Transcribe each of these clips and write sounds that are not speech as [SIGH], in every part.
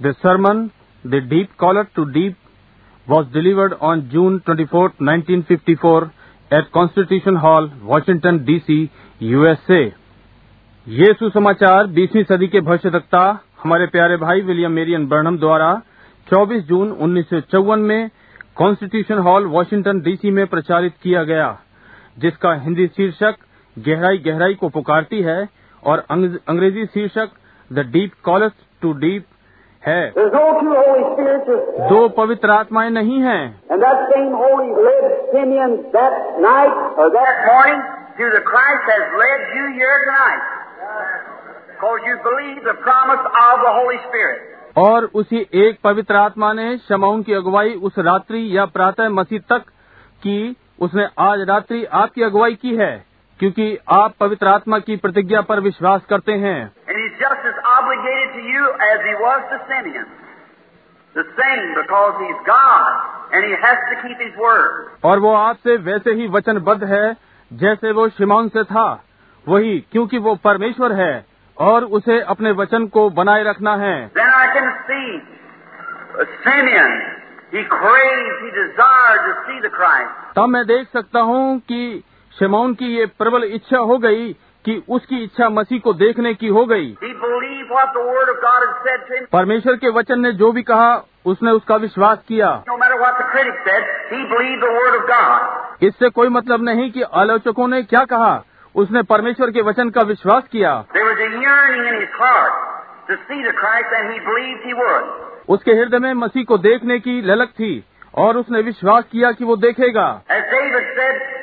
The sermon, The Deep Caller to Deep, was delivered on June 24, 1954 at Constitution Hall, Washington, D.C., USA. ये सुसमाचार 20वीं सदी के भविष्य भविष्यवक्ता हमारे प्यारे भाई विलियम मेरियन बर्नम द्वारा 24 जून उन्नीस सौ चौवन में कॉन्स्टिट्यूशन हॉल वाशिंगटन डीसी में प्रचारित किया गया जिसका हिंदी शीर्षक गहराई गहराई को पुकारती है और अंग्रेज़ी शीर्षक the deep calls to deep है। दो पवित्र आत्माएँ नहीं है। और उसी एक पवित्र आत्मा ने शमाउन की अगुवाई उस रात्रि या प्रातः मसीह तक की उसने आज रात्रि आपकी अगुवाई की है। क्योंकि आप पवित्र आत्मा की प्रतिज्ञा पर विश्वास करते हैं। और वो आपसे वैसे ही वचनबद्ध है जैसे वो शिमोन से था। वही क्योंकि वो परमेश्वर है और उसे अपने वचन को बनाए रखना है। Then तब मैं देख सकता हूँ कि शिमाउन की ये प्रबल इच्छा हो गई कि उसकी इच्छा मसीह को देखने की हो गई। परमेश्वर के वचन ने जो भी कहा उसने उसका विश्वास किया। इससे कोई मतलब नहीं कि आलोचकों ने क्या कहा। उसने परमेश्वर के वचन का विश्वास किया। उसके हृदय में मसीह को देखने की ललक थी और उसने विश्वास किया कि वो देखेगा।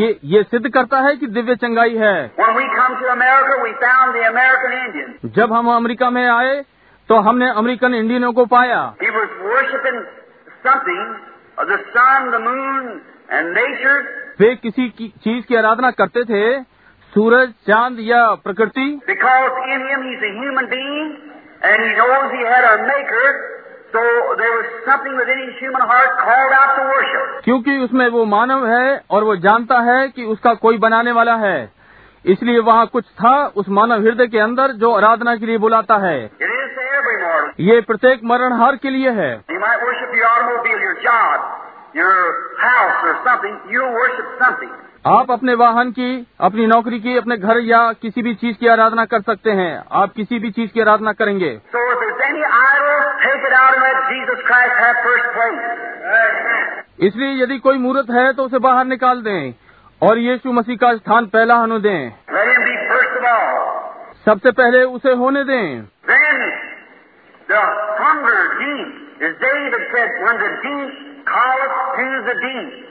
कि ये सिद्ध करता है कि दिव्य चंगाई है। America, जब हम अमेरिका में आए तो हमने अमेरिकन इंडियनों को पाया। वे किसी की चीज़ की आराधना करते थे सूरज चाँद या प्रकृति। क्योंकि उसमें वो मानव है और वो जानता है कि उसका कोई बनाने वाला है। इसलिए वहाँ कुछ था उस मानव हृदय के अंदर जो आराधना के लिए बुलाता है। ये प्रत्येक मरण हार के लिए है। You आप अपने वाहन की अपनी नौकरी की अपने घर या किसी भी चीज़ की आराधना कर सकते हैं। आप किसी भी चीज़ की आराधना करेंगे। So. इसलिए यदि कोई मूर्त है तो उसे बाहर निकाल दें और यीशु मसीह का स्थान पहला होने दें. सबसे पहले उसे होने दें। Then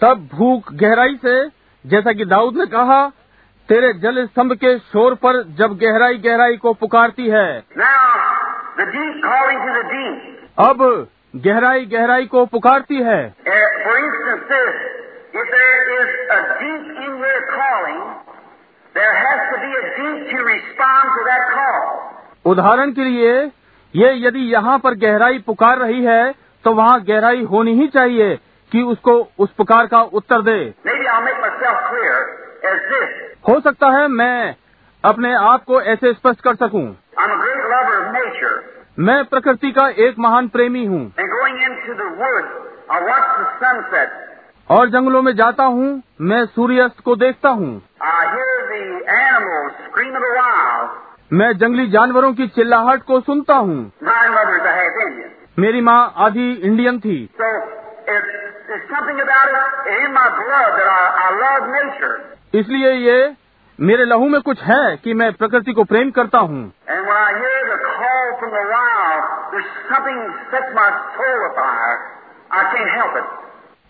तब भूख गहराई से जैसा कि दाऊद ने कहा तेरे जल स्तंभ के शोर पर जब गहराई गहराई को पुकारती है। अब गहराई गहराई को पुकारती है। उदाहरण के लिए ये यदि यहाँ पर गहराई पुकार रही है तो वहाँ गहराई होनी ही चाहिए कि उसको उस प्रकार का उत्तर दे। हो सकता है मैं अपने आप को ऐसे स्पष्ट कर सकूँ। मैं प्रकृति का एक महान प्रेमी हूँ। और जंगलों में जाता हूँ मैं सूर्यास्त को देखता हूँ। मैं जंगली जानवरों की चिल्लाहट को सुनता हूँ। मेरी माँ आधी इंडियन थी। इसलिए ये मेरे लहू में कुछ है कि मैं प्रकृति को प्रेम करता हूँ।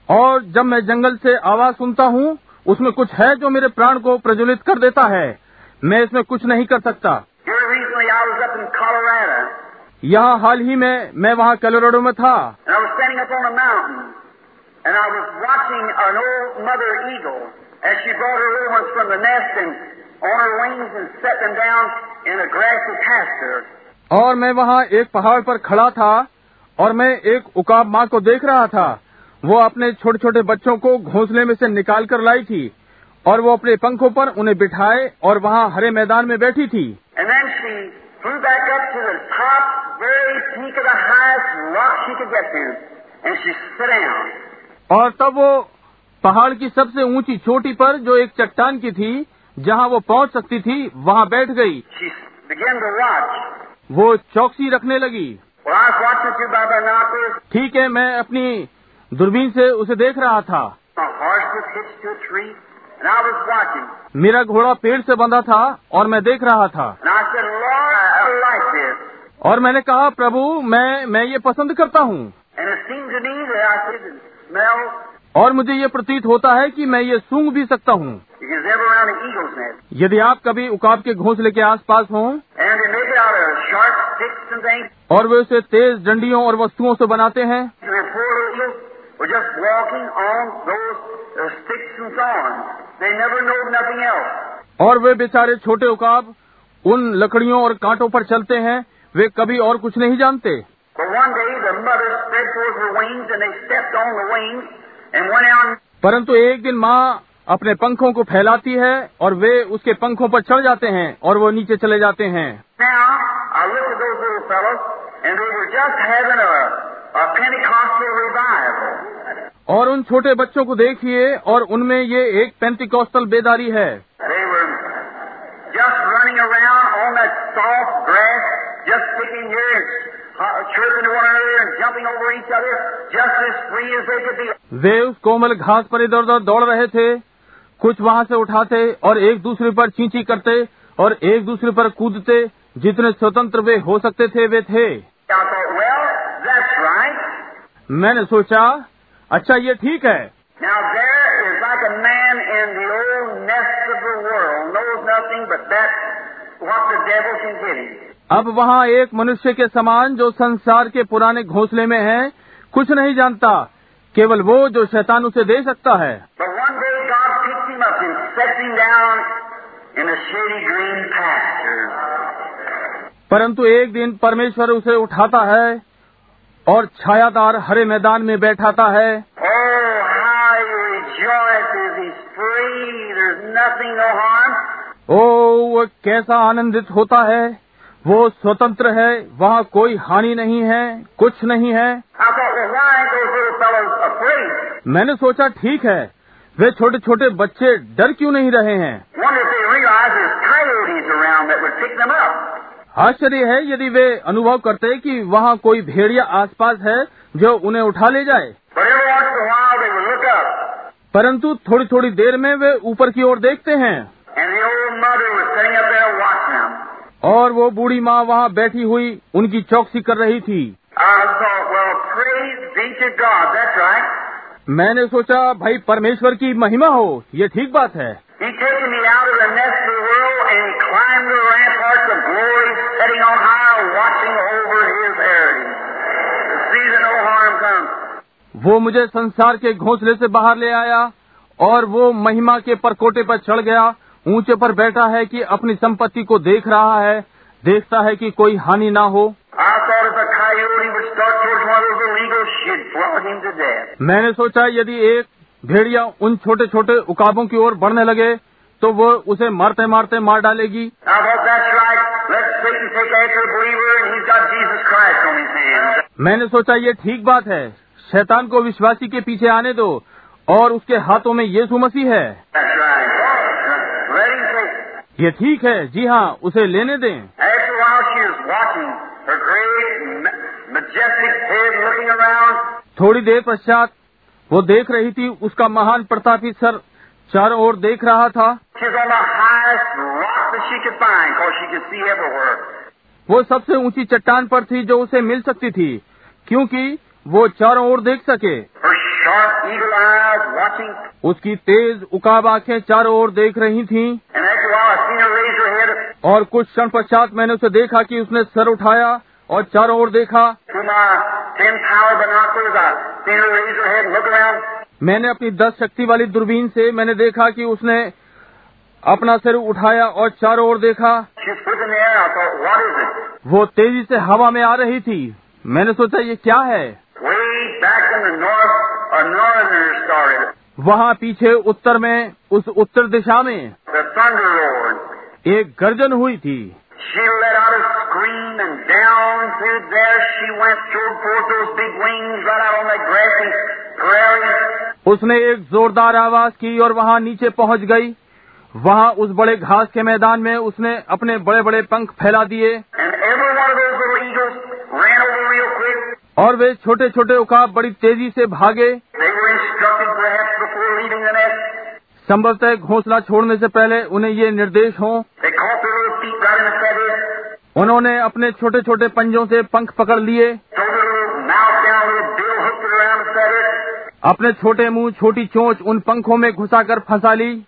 और जब मैं जंगल से आवाज़ सुनता हूँ उसमें कुछ है जो मेरे प्राण को प्रज्वलित कर देता है। मैं इसमें कुछ नहीं कर सकता। यहाँ हाल ही में मैं वहाँ कलोराडो में था। और मैं वहाँ एक पहाड़ पर खड़ा था और मैं एक उकाब माँ को देख रहा था। वो अपने छोटे छोटे बच्चों को घोंसले में से निकाल कर लाई थी और वो अपने पंखों पर उन्हें बिठाए और वहाँ हरे मैदान में बैठी थी। Flew back up to the top, very peak of the highest rock she could get to, and she sat down. और तब वो पहाड़ की सबसे ऊँची चोटी पर जो एक चट्टान की थी जहाँ वो पहुँच सकती थी वहाँ बैठ गई She began to watch. वो चौकसी रखने लगी Well. ठीक है मैं अपनी दूरबीन से उसे देख रहा था मेरा घोड़ा पेड़ से बंधा था और मैं देख रहा था। और मैंने कहा प्रभु मैं मैं ये पसंद करता हूँ। और मुझे ये प्रतीत होता है कि मैं ये सूंघ भी सकता हूँ। यदि आप कभी उकाब के घोंसले के आसपास हों और वे उसे तेज डंडियों और वस्तुओं से बनाते हैं और वे बेचारे छोटे उकाब उन लकड़ियों और कांटों पर चलते हैं वे कभी और कुछ नहीं जानते। परंतु एक दिन माँ अपने पंखों को फैलाती है और वे उसके पंखों पर चढ़ जाते हैं और वो नीचे चले जाते हैं। Now, और उन छोटे बच्चों को देखिए और उनमें ये एक पेंटिकॉस्टल बेदारी है। वे उस कोमल घास पर इधर उधर दौड़ रहे थे कुछ वहाँ से उठाते और एक दूसरे पर चींची करते और एक दूसरे पर कूदते जितने स्वतंत्र वे हो सकते थे वे थे। मैंने सोचा अच्छा ये ठीक है। अब वहाँ एक मनुष्य के समान जो संसार के पुराने घोंसले में है कुछ नहीं जानता केवल वो जो शैतान उसे दे सकता है। परंतु एक दिन परमेश्वर उसे उठाता है और छायादार हरे मैदान में बैठाता है। ओ वो कैसा आनंदित होता है। वो स्वतंत्र है वहाँ कोई हानि नहीं है कुछ नहीं है। मैंने सोचा ठीक है वे छोटे छोटे बच्चे डर क्यों नहीं रहे हैं? आश्चर्य है यदि वे अनुभव करते हैं कि वहाँ कोई भेड़िया आसपास है जो उन्हें उठा ले जाए। परंतु थोड़ी थोड़ी देर में वे ऊपर की ओर देखते हैं। और वो बूढ़ी माँ वहाँ बैठी हुई उनकी चौकसी कर रही थी। मैंने सोचा, भाई, परमेश्वर की महिमा हो, ये ठीक बात है। sitting on high, watching over his heritage. See that no harm comes. वो मुझे संसार के घोंसले से बाहर ले आया और वो महिमा के परकोटे पर चढ़ गया ऊँचे पर बैठा है कि अपनी संपत्ति को देख रहा है देखता है कि कोई हानि ना हो मैंने सोचा यदि एक भेड़िया उन छोटे छोटे उकाबों की ओर बढ़ने लगे तो वो उसे मारते मारते मार डालेगी. मैंने सोचा ये ठीक बात है। शैतान को विश्वासी के पीछे आने दो और उसके हाथों में यीशु मसीह है। ये ठीक है। जी हाँ उसे लेने दें। थोड़ी देर पश्चात वो देख रही थी उसका महान प्रतापी सर चारों ओर देख रहा था। वो सबसे ऊँची चट्टान पर थी जो उसे मिल सकती थी क्योंकि वो चारों ओर देख सके। उसकी तेज उकाब आँखें चारों ओर देख रही थी। और कुछ क्षण पश्चात मैंने उसे देखा कि उसने सर उठाया और चारों ओर देखा। मैंने अपनी दस शक्ति वाली दूरबीन से मैंने देखा कि उसने अपना सिर उठाया और चारों ओर देखा। वो तेज़ी से हवा में आ रही थी। मैंने सोचा ये क्या है? वहाँ पीछे उत्तर में उस उत्तर दिशा में एक गर्जन हुई थी। She let out a scream, and down through there she went, throwed forth those big wings right out on that grassy prairie. उसने एक जोरदार आवाज़ की और वहाँ नीचे पहुँच गई वहाँ उस बड़े घास के मैदान में उसने अपने बड़े बड़े पंख फैला दिए. और वे छोटे छोटे उकाब बड़ी तेज़ी से भागे संभवतः घोंसला छोड़ने से पहले उन्हें ये निर्देश हो। उन्होंने अपने छोटे छोटे पंजों से पंख पकड़ लिए। अपने छोटे मुँह, छोटी चोंच उन पंखों में घुसा कर फंसा ली।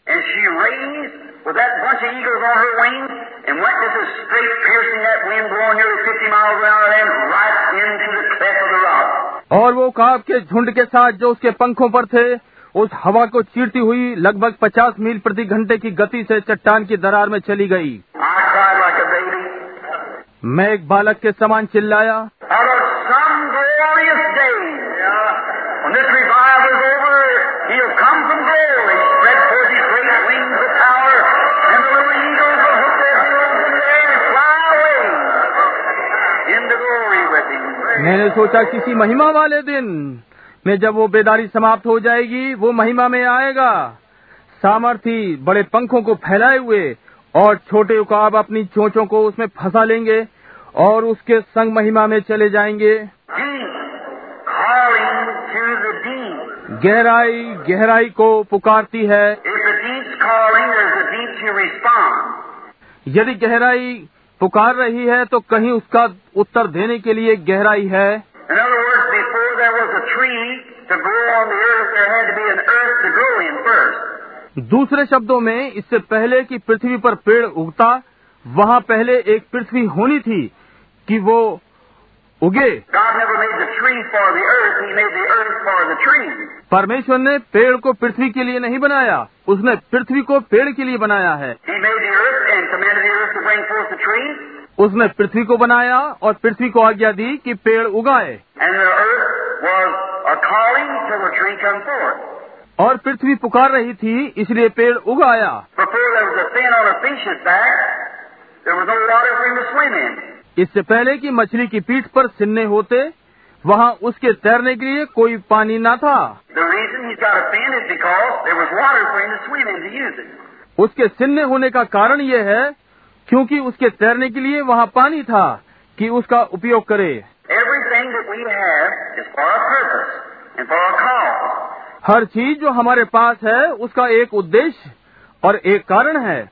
और वो काँप के झुंड के साथ जो उसके पंखों पर थे उस हवा को चीरती हुई लगभग 50 मील प्रति घंटे की गति से चट्टान की दरार में चली गई। मैं एक बालक के समान चिल्लाया, मैंने सोचा किसी महिमा वाले दिन में जब वो बेदारी समाप्त हो जाएगी, वो महिमा में आएगा सामर्थी बड़े पंखों को फैलाए हुए और छोटे उकाब अपनी चोंचों को उसमें फंसा लेंगे और उसके संग महिमा में चले जाएँगे. गहराई गहराई को पुकारती है. यदि गहराई पुकार रही है तो कहीं उसका उत्तर देने के लिए गहराई है दूसरे शब्दों में इससे पहले कि पृथ्वी पर पेड़ उगता वहाँ पहले एक पृथ्वी होनी थी कि वो उगे। परमेश्वर ने पेड़ को पृथ्वी के लिए नहीं बनाया उसने पृथ्वी को पेड़ के लिए बनाया है। उसने पृथ्वी को बनाया और पृथ्वी को आज्ञा दी कि पेड़ उगाए। और पृथ्वी पुकार रही थी इसलिए पेड़ उगाया। इससे पहले कि मछली की पीठ पर सिन्ने होते वहाँ उसके तैरने के लिए कोई पानी ना था। उसके सिन्ने होने का कारण यह है क्योंकि उसके तैरने के लिए वहाँ पानी था कि उसका उपयोग करे। हर चीज़ जो हमारे पास है उसका एक उद्देश्य और एक कारण है।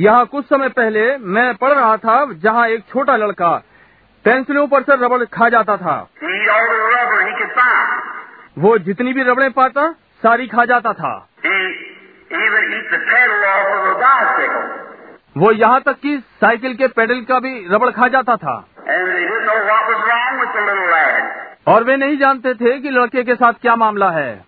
यहाँ कुछ समय पहले मैं पढ़ रहा था जहाँ एक छोटा लड़का पेंसिलों पर से रबड़ खा जाता था। वो जितनी भी रबड़े पाता सारी खा जाता था। वो यहाँ तक कि साइकिल के पेडल का भी रबड़ खा जाता था। और वे नहीं जानते थे कि लड़के के साथ क्या मामला है।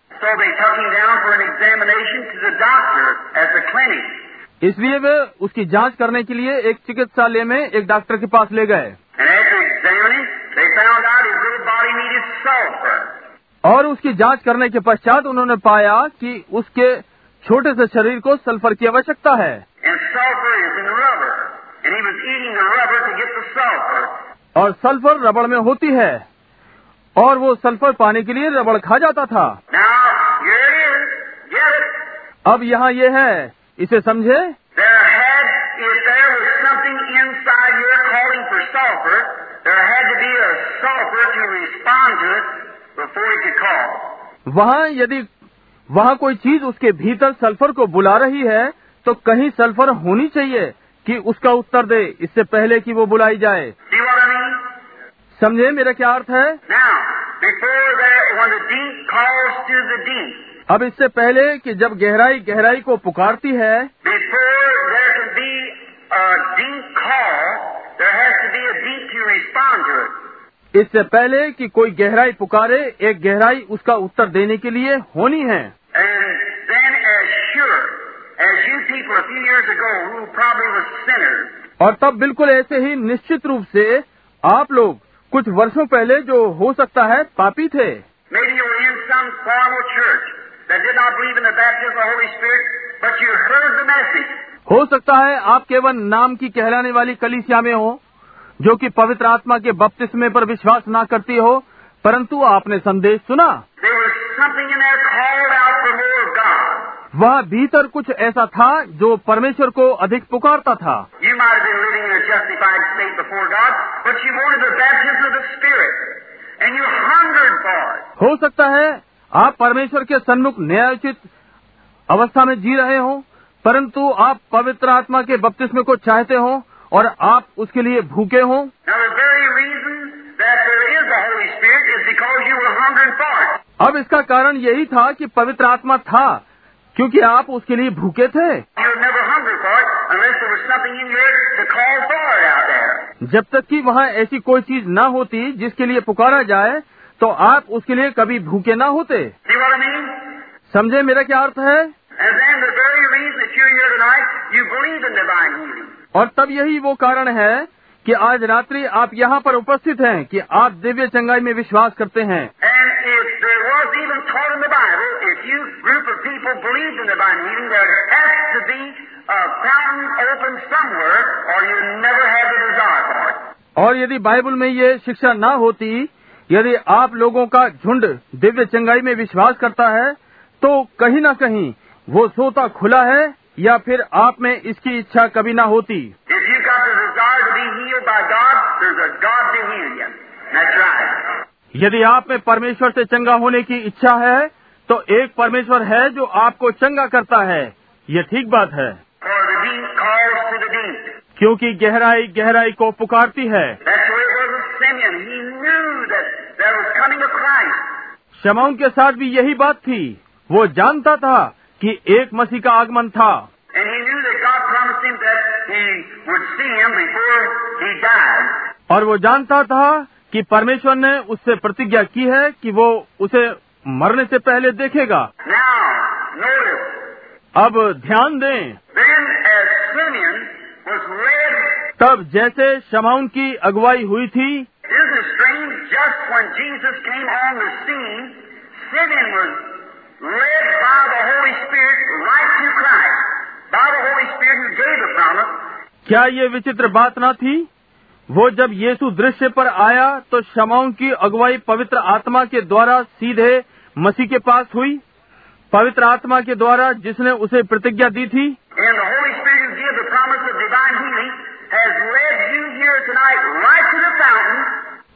इसलिए वे उसकी जाँच करने के लिए एक चिकित्सालय में एक डॉक्टर के पास ले गए। और उसकी जाँच करने के पश्चात उन्होंने पाया कि उसके छोटे से शरीर को सल्फ़र की आवश्यकता है। और सल्फ़र रबड़ में होती है और वो सल्फ़र पाने के लिए रबड़ खा जाता था। अब यहाँ ये है। इसे समझे। To it, वहाँ यदि वहाँ कोई चीज़ उसके भीतर सल्फ़र को बुला रही है तो कहीं सल्फ़र होनी चाहिए कि उसका उत्तर दे इससे पहले कि वो बुलाई जाए। I mean? समझे मेरा क्या अर्थ है? Now, that, deep, अब इससे पहले कि जब गहराई गहराई को पुकारती है call, इससे पहले कि कोई गहराई पुकारे एक गहराई उसका उत्तर देने के लिए होनी है। और तब बिल्कुल ऐसे ही निश्चित रूप से आप लोग कुछ वर्षों पहले जो हो सकता है पापी थे। हो सकता है आप केवल नाम की कहलाने वाली कलिसिया में हों जो कि पवित्र आत्मा के बपतिस्मे पर विश्वास ना करती हो परंतु आपने संदेश सुना। वह भीतर कुछ ऐसा था जो परमेश्वर को अधिक पुकारता था। हो सकता है आप परमेश्वर के सन्मुख न्यायोचित अवस्था में जी रहे हों परंतु आप पवित्र आत्मा के बपतिस्मे को चाहते हो और आप उसके लिए भूखे हो? अब इसका कारण यही था कि पवित्र आत्मा था क्योंकि आप उसके लिए भूखे थे। जब तक कि वहाँ ऐसी कोई चीज़ ना होती जिसके लिए पुकारा जाए तो आप उसके लिए कभी भूखे ना होते। I mean? समझे मेरा क्या अर्थ है? और तब यही वो कारण है कि आज रात्रि आप यहाँ पर उपस्थित हैं कि आप दिव्य चंगाई में विश्वास करते हैं। और यदि बाइबल में ये शिक्षा ना होती यदि आप लोगों का झुंड दिव्य चंगाई में विश्वास करता है तो कहीं ना कहीं वो सोता खुला है या फिर आप में इसकी इच्छा कभी ना होती? यदि आप में परमेश्वर से चंगा होने की इच्छा है तो एक परमेश्वर है जो आपको चंगा करता है। ये ठीक बात है। क्योंकि गहराई गहराई को पुकारती है। शमाऊ के साथ भी यही बात थी। वो जानता था कि एक मसीह का आगमन था। और वो जानता था कि परमेश्वर ने उससे प्रतिज्ञा की है कि वो उसे मरने से पहले देखेगा। Now, अब ध्यान दें। Then, Simeon, read, तब जैसे शमाउन की अगुवाई हुई थी Spirit, right क्या ये विचित्र बात ना थी? वो जब यीशु दृश्य पर आया तो शमाउन की अगुवाई पवित्र आत्मा के द्वारा सीधे मसीह के पास हुई। पवित्र आत्मा के द्वारा जिसने उसे प्रतिज्ञा दी थी।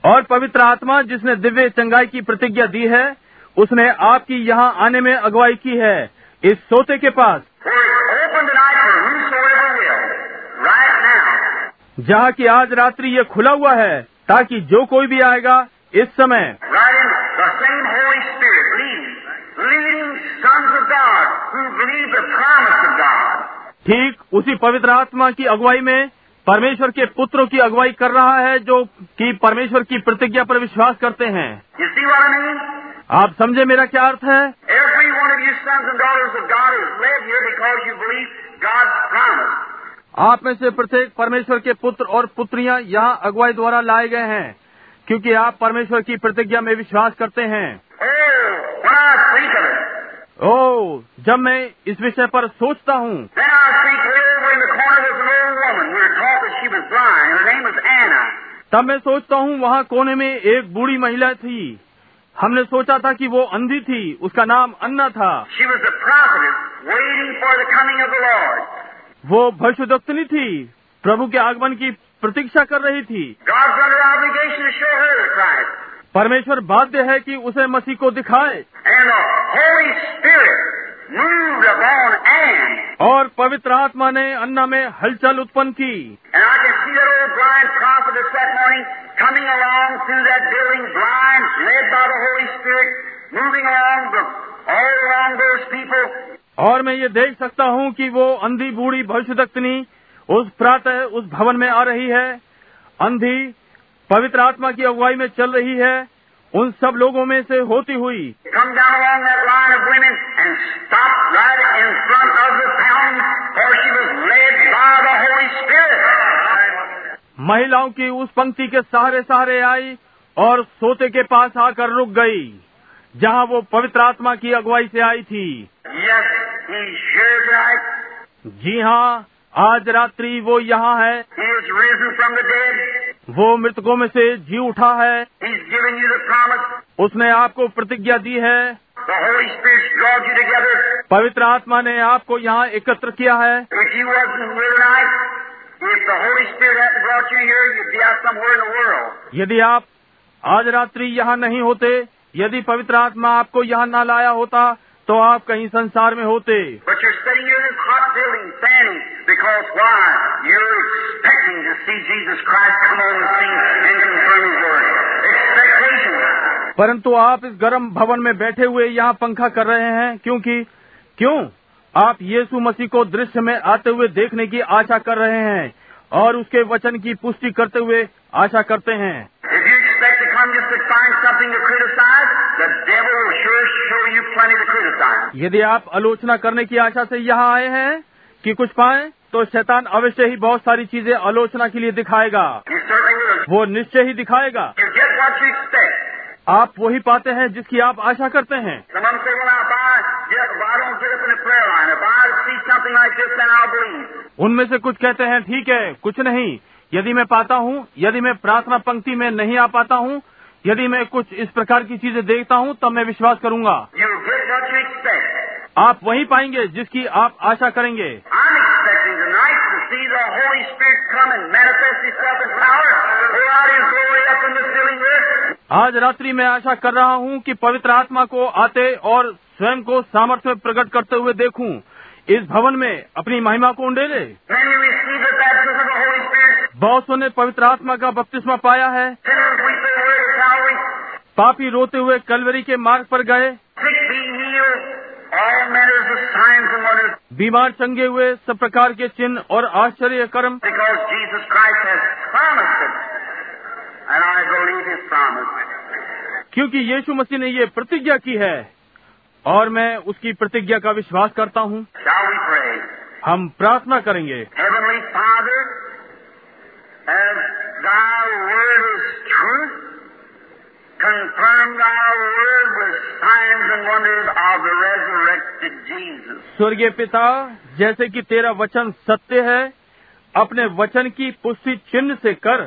और पवित्र आत्मा जिसने दिव्य चंगाई की प्रतिज्ञा दी है उसने आपकी यहाँ आने में अगुवाई की है इस सोते के पास where it's open tonight for whosoever will, right now. जहाँ की आज रात्रि ये खुला हुआ है ताकि जो कोई भी आएगा इस समय। ठीक उसी पवित्र आत्मा की अगुवाई में परमेश्वर के पुत्रों की अगुवाई कर रहा है जो कि परमेश्वर की प्रतिज्ञा पर विश्वास करते हैं। I mean? आप समझे मेरा क्या अर्थ है? God's आप में से प्रत्येक परमेश्वर के पुत्र और पुत्रियाँ यहाँ अगुवाई द्वारा लाए गए हैं क्योंकि आप परमेश्वर की प्रतिज्ञा में विश्वास करते हैं। ओ जब मैं इस विषय पर सोचता हूँ. तब मैं सोचता हूँ वहाँ कोने में एक बूढ़ी महिला थी। हमने सोचा था कि वो अंधी थी उसका नाम अन्ना था। वो भविष्य दक्षिणी थी प्रभु के आगमन की प्रतीक्षा कर रही थी। परमेश्वर बाध्य है कि उसे मसीह को दिखाए। और पवित्र आत्मा ने अन्ना में हलचल उत्पन्न की। और मैं ये देख सकता हूँ कि वो अंधी बूढ़ी भविष्य दक्षिणी उस प्रातः उस भवन में आ रही है। अंधी पवित्र आत्मा की अगुवाई में चल रही है। उन सब लोगों में से होती हुई। महिलाओं की उस पंक्ति के सहारे सहारे आई और सोते के पास आकर रुक गई। जहाँ वो पवित्र आत्मा की अगुवाई से आई थी। Yes, जी हाँ आज रात्रि वो यहाँ है। वो मृतकों में से जी उठा है। उसने आपको प्रतिज्ञा दी है। पवित्र आत्मा ने आपको यहाँ एकत्र किया है। यदि आप आज रात्रि यहाँ नहीं होते यदि पवित्र आत्मा आपको यहाँ ना लाया होता तो आप कहीं संसार में होते। परंतु आप इस गर्म भवन में बैठे हुए यहाँ पंखा कर रहे हैं क्योंकि क्यों? आप यीशु मसीह को दृश्य में आते हुए देखने की आशा कर रहे हैं और उसके वचन की पुष्टि करते हुए आशा करते हैं। expect to come just to find something to criticize, the devil will sure show you plenty to criticize. यदि आप आलोचना करने की आशा से यहाँ आए हैं कि कुछ पाएँ तो शैतान अवश्य ही बहुत सारी चीज़ें आलोचना के लिए दिखाएगा। वो निश्चय ही दिखाएगा। आप वही पाते हैं जिसकी आप आशा करते हैं। उनमें से कुछ कहते हैं ठीक है कुछ नहीं। यदि मैं पाता हूँ यदि मैं प्रार्थना पंक्ति में नहीं आ पाता हूँ यदि मैं कुछ इस प्रकार की चीज़ें देखता हूँ तब मैं विश्वास करूँगा. आप वही पाएँगे जिसकी आप आशा करेंगे. आज रात्रि मैं आशा कर रहा हूँ कि पवित्र आत्मा को आते और स्वयं को सामर्थ्य में प्रकट करते हुए देखूँ। इस भवन में अपनी महिमा को उंडेले। बहुत सौ ने पवित्र आत्मा का बपतिस्मा पाया है। पापी रोते हुए कलवरी के मार्ग पर गए। बीमार चंगे हुए सब प्रकार के चिन्ह और आश्चर्य कर्म। क्योंकि यीशु मसीह ने ये प्रतिज्ञा की है और मैं उसकी प्रतिज्ञा का विश्वास करता हूँ। हम प्रार्थना करेंगे। स्वर्गीय पिता जैसे कि तेरा वचन सत्य है अपने वचन की पुष्टि चिन्ह से कर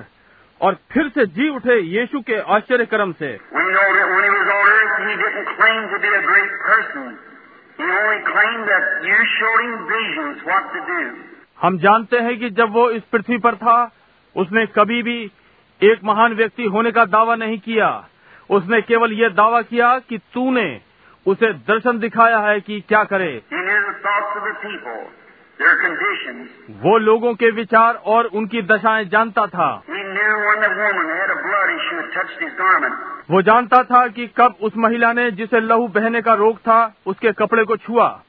और फिर से जी उठे यीशु के आश्चर्य कर्म से हम जानते हैं कि जब वो इस पृथ्वी पर था उसने कभी भी एक महान व्यक्ति होने का दावा नहीं किया। उसने केवल ये दावा किया कि तूने उसे दर्शन दिखाया है कि क्या करे। People, वो लोगों के विचार और उनकी दशाएँ जानता था. वो जानता था कि कब उस महिला ने जिसे लहू बहने का रोग था उसके कपड़े को छुआ।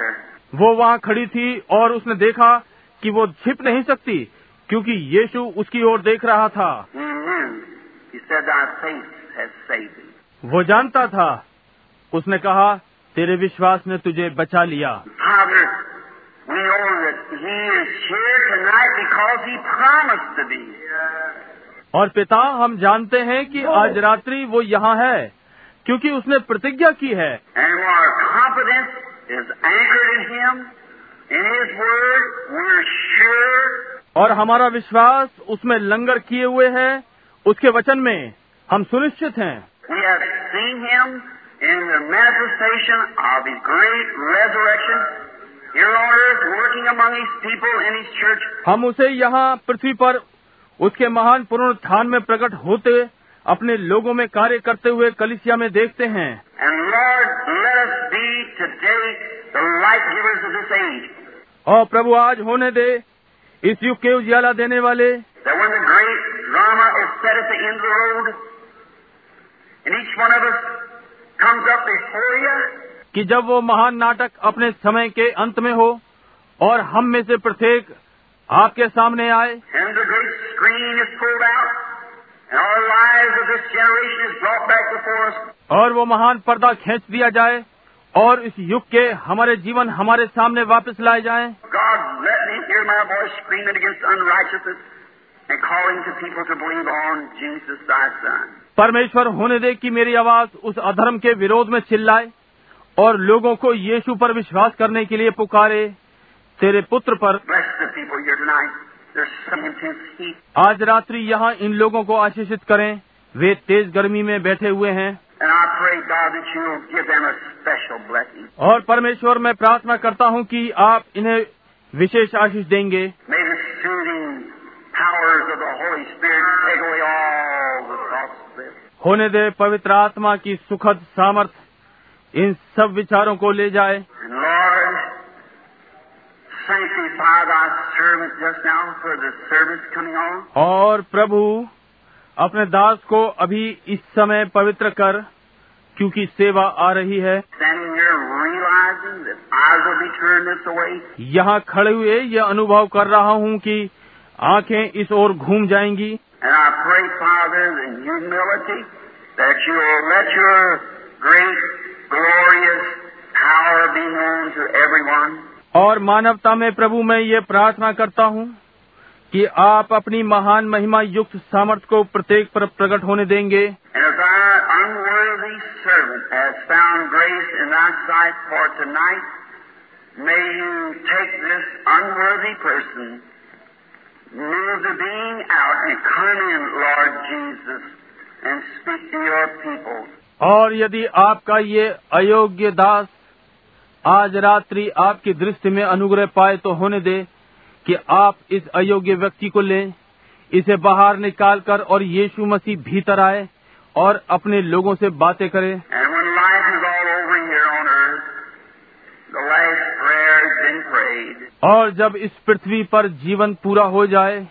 She वो वहाँ खड़ी थी और उसने देखा कि वो छिप नहीं सकती, क्योंकि यीशु उसकी ओर देख रहा था। वो जानता था। उसने कहा, तेरे विश्वास ने तुझे बचा लिया। और पिता, हम जानते हैं कि आज रात्रि वो यहाँ है, क्योंकि उसने प्रतिज्ञा की है। और हमारा विश्वास उसमें लंगर किए हुए है उसके वचन में हम सुनिश्चित हैं। हम उसे यहाँ पृथ्वी पर उसके महान पुनरुत्थान में प्रकट होते अपने लोगों में कार्य करते हुए कलिसिया में देखते हैं। और प्रभु आज होने दे इस युग के उजियाला देने वाले। कि जब वो महान नाटक अपने समय के अंत में हो और हम में से प्रत्येक आपके सामने आए। और वो महान पर्दा खींच दिया जाए और इस युग के हमारे जीवन हमारे सामने वापस लाए जाएँ. परमेश्वर होने दे कि मेरी आवाज़ उस अधर्म के विरोध में चिल्लाए और लोगों को यीशु पर विश्वास करने के लिए पुकारे। तेरे पुत्र पर आज रात्रि यहाँ इन लोगों को आशीषित करें। वे तेज गर्मी में बैठे हुए हैं। और परमेश्वर मैं प्रार्थना करता हूँ कि आप इन्हें विशेष आशीष देंगे। होने दे पवित्र आत्मा की सुखद सामर्थ इन सब विचारों को ले जाए। और प्रभु अपने दास को अभी इस समय पवित्र कर क्योंकि सेवा आ रही है। यहाँ खड़े हुए यह अनुभव कर रहा हूँ कि आँखें इस ओर घूम जाएँगी। Great, glorious power be known to everyone. और मानवता में प्रभु मैं ये प्रार्थना करता हूँ कि आप अपनी महान महिमा युक्त सामर्थ्य को प्रत्येक पर प्रकट होने देंगे। और यदि आपका ये अयोग्य दास आज रात्रि आपकी दृष्टि में अनुग्रह पाए तो होने दे कि आप इस अयोग्य व्यक्ति को लें इसे बाहर निकालकर और यीशु मसीह भीतर आए और अपने लोगों से बातें करें. और जब इस पृथ्वी पर जीवन पूरा हो जाए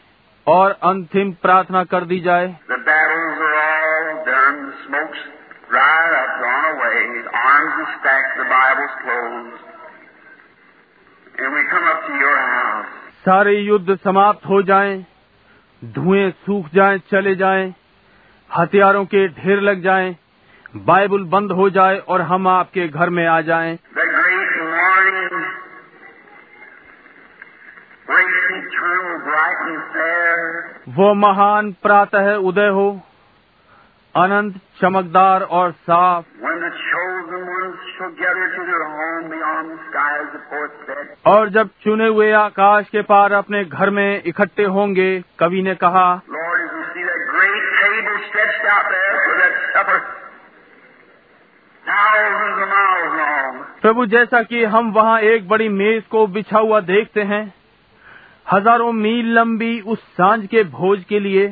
और अंतिम प्रार्थना कर दी जाए Dried up, gone away, his arms are stacked, the Bible's closed. And we come up to your house. सारे युद्ध समाप्त हो जाएँ, धुएँ सूख जाएँ, चले जाएँ, हथियारों के ढेर लग जाएँ, बाइबल बंद हो जाए और हम आपके घर में आ जाएँ। वो महान प्रातः उदय हो अनंत चमकदार और साफ़। और जब चुने हुए आकाश के पार अपने घर में इकट्ठे होंगे कवि ने कहा प्रभु जैसा कि हम वहाँ एक बड़ी मेज को बिछा हुआ देखते हैं हज़ारों मील लंबी उस साँझ के भोज के लिए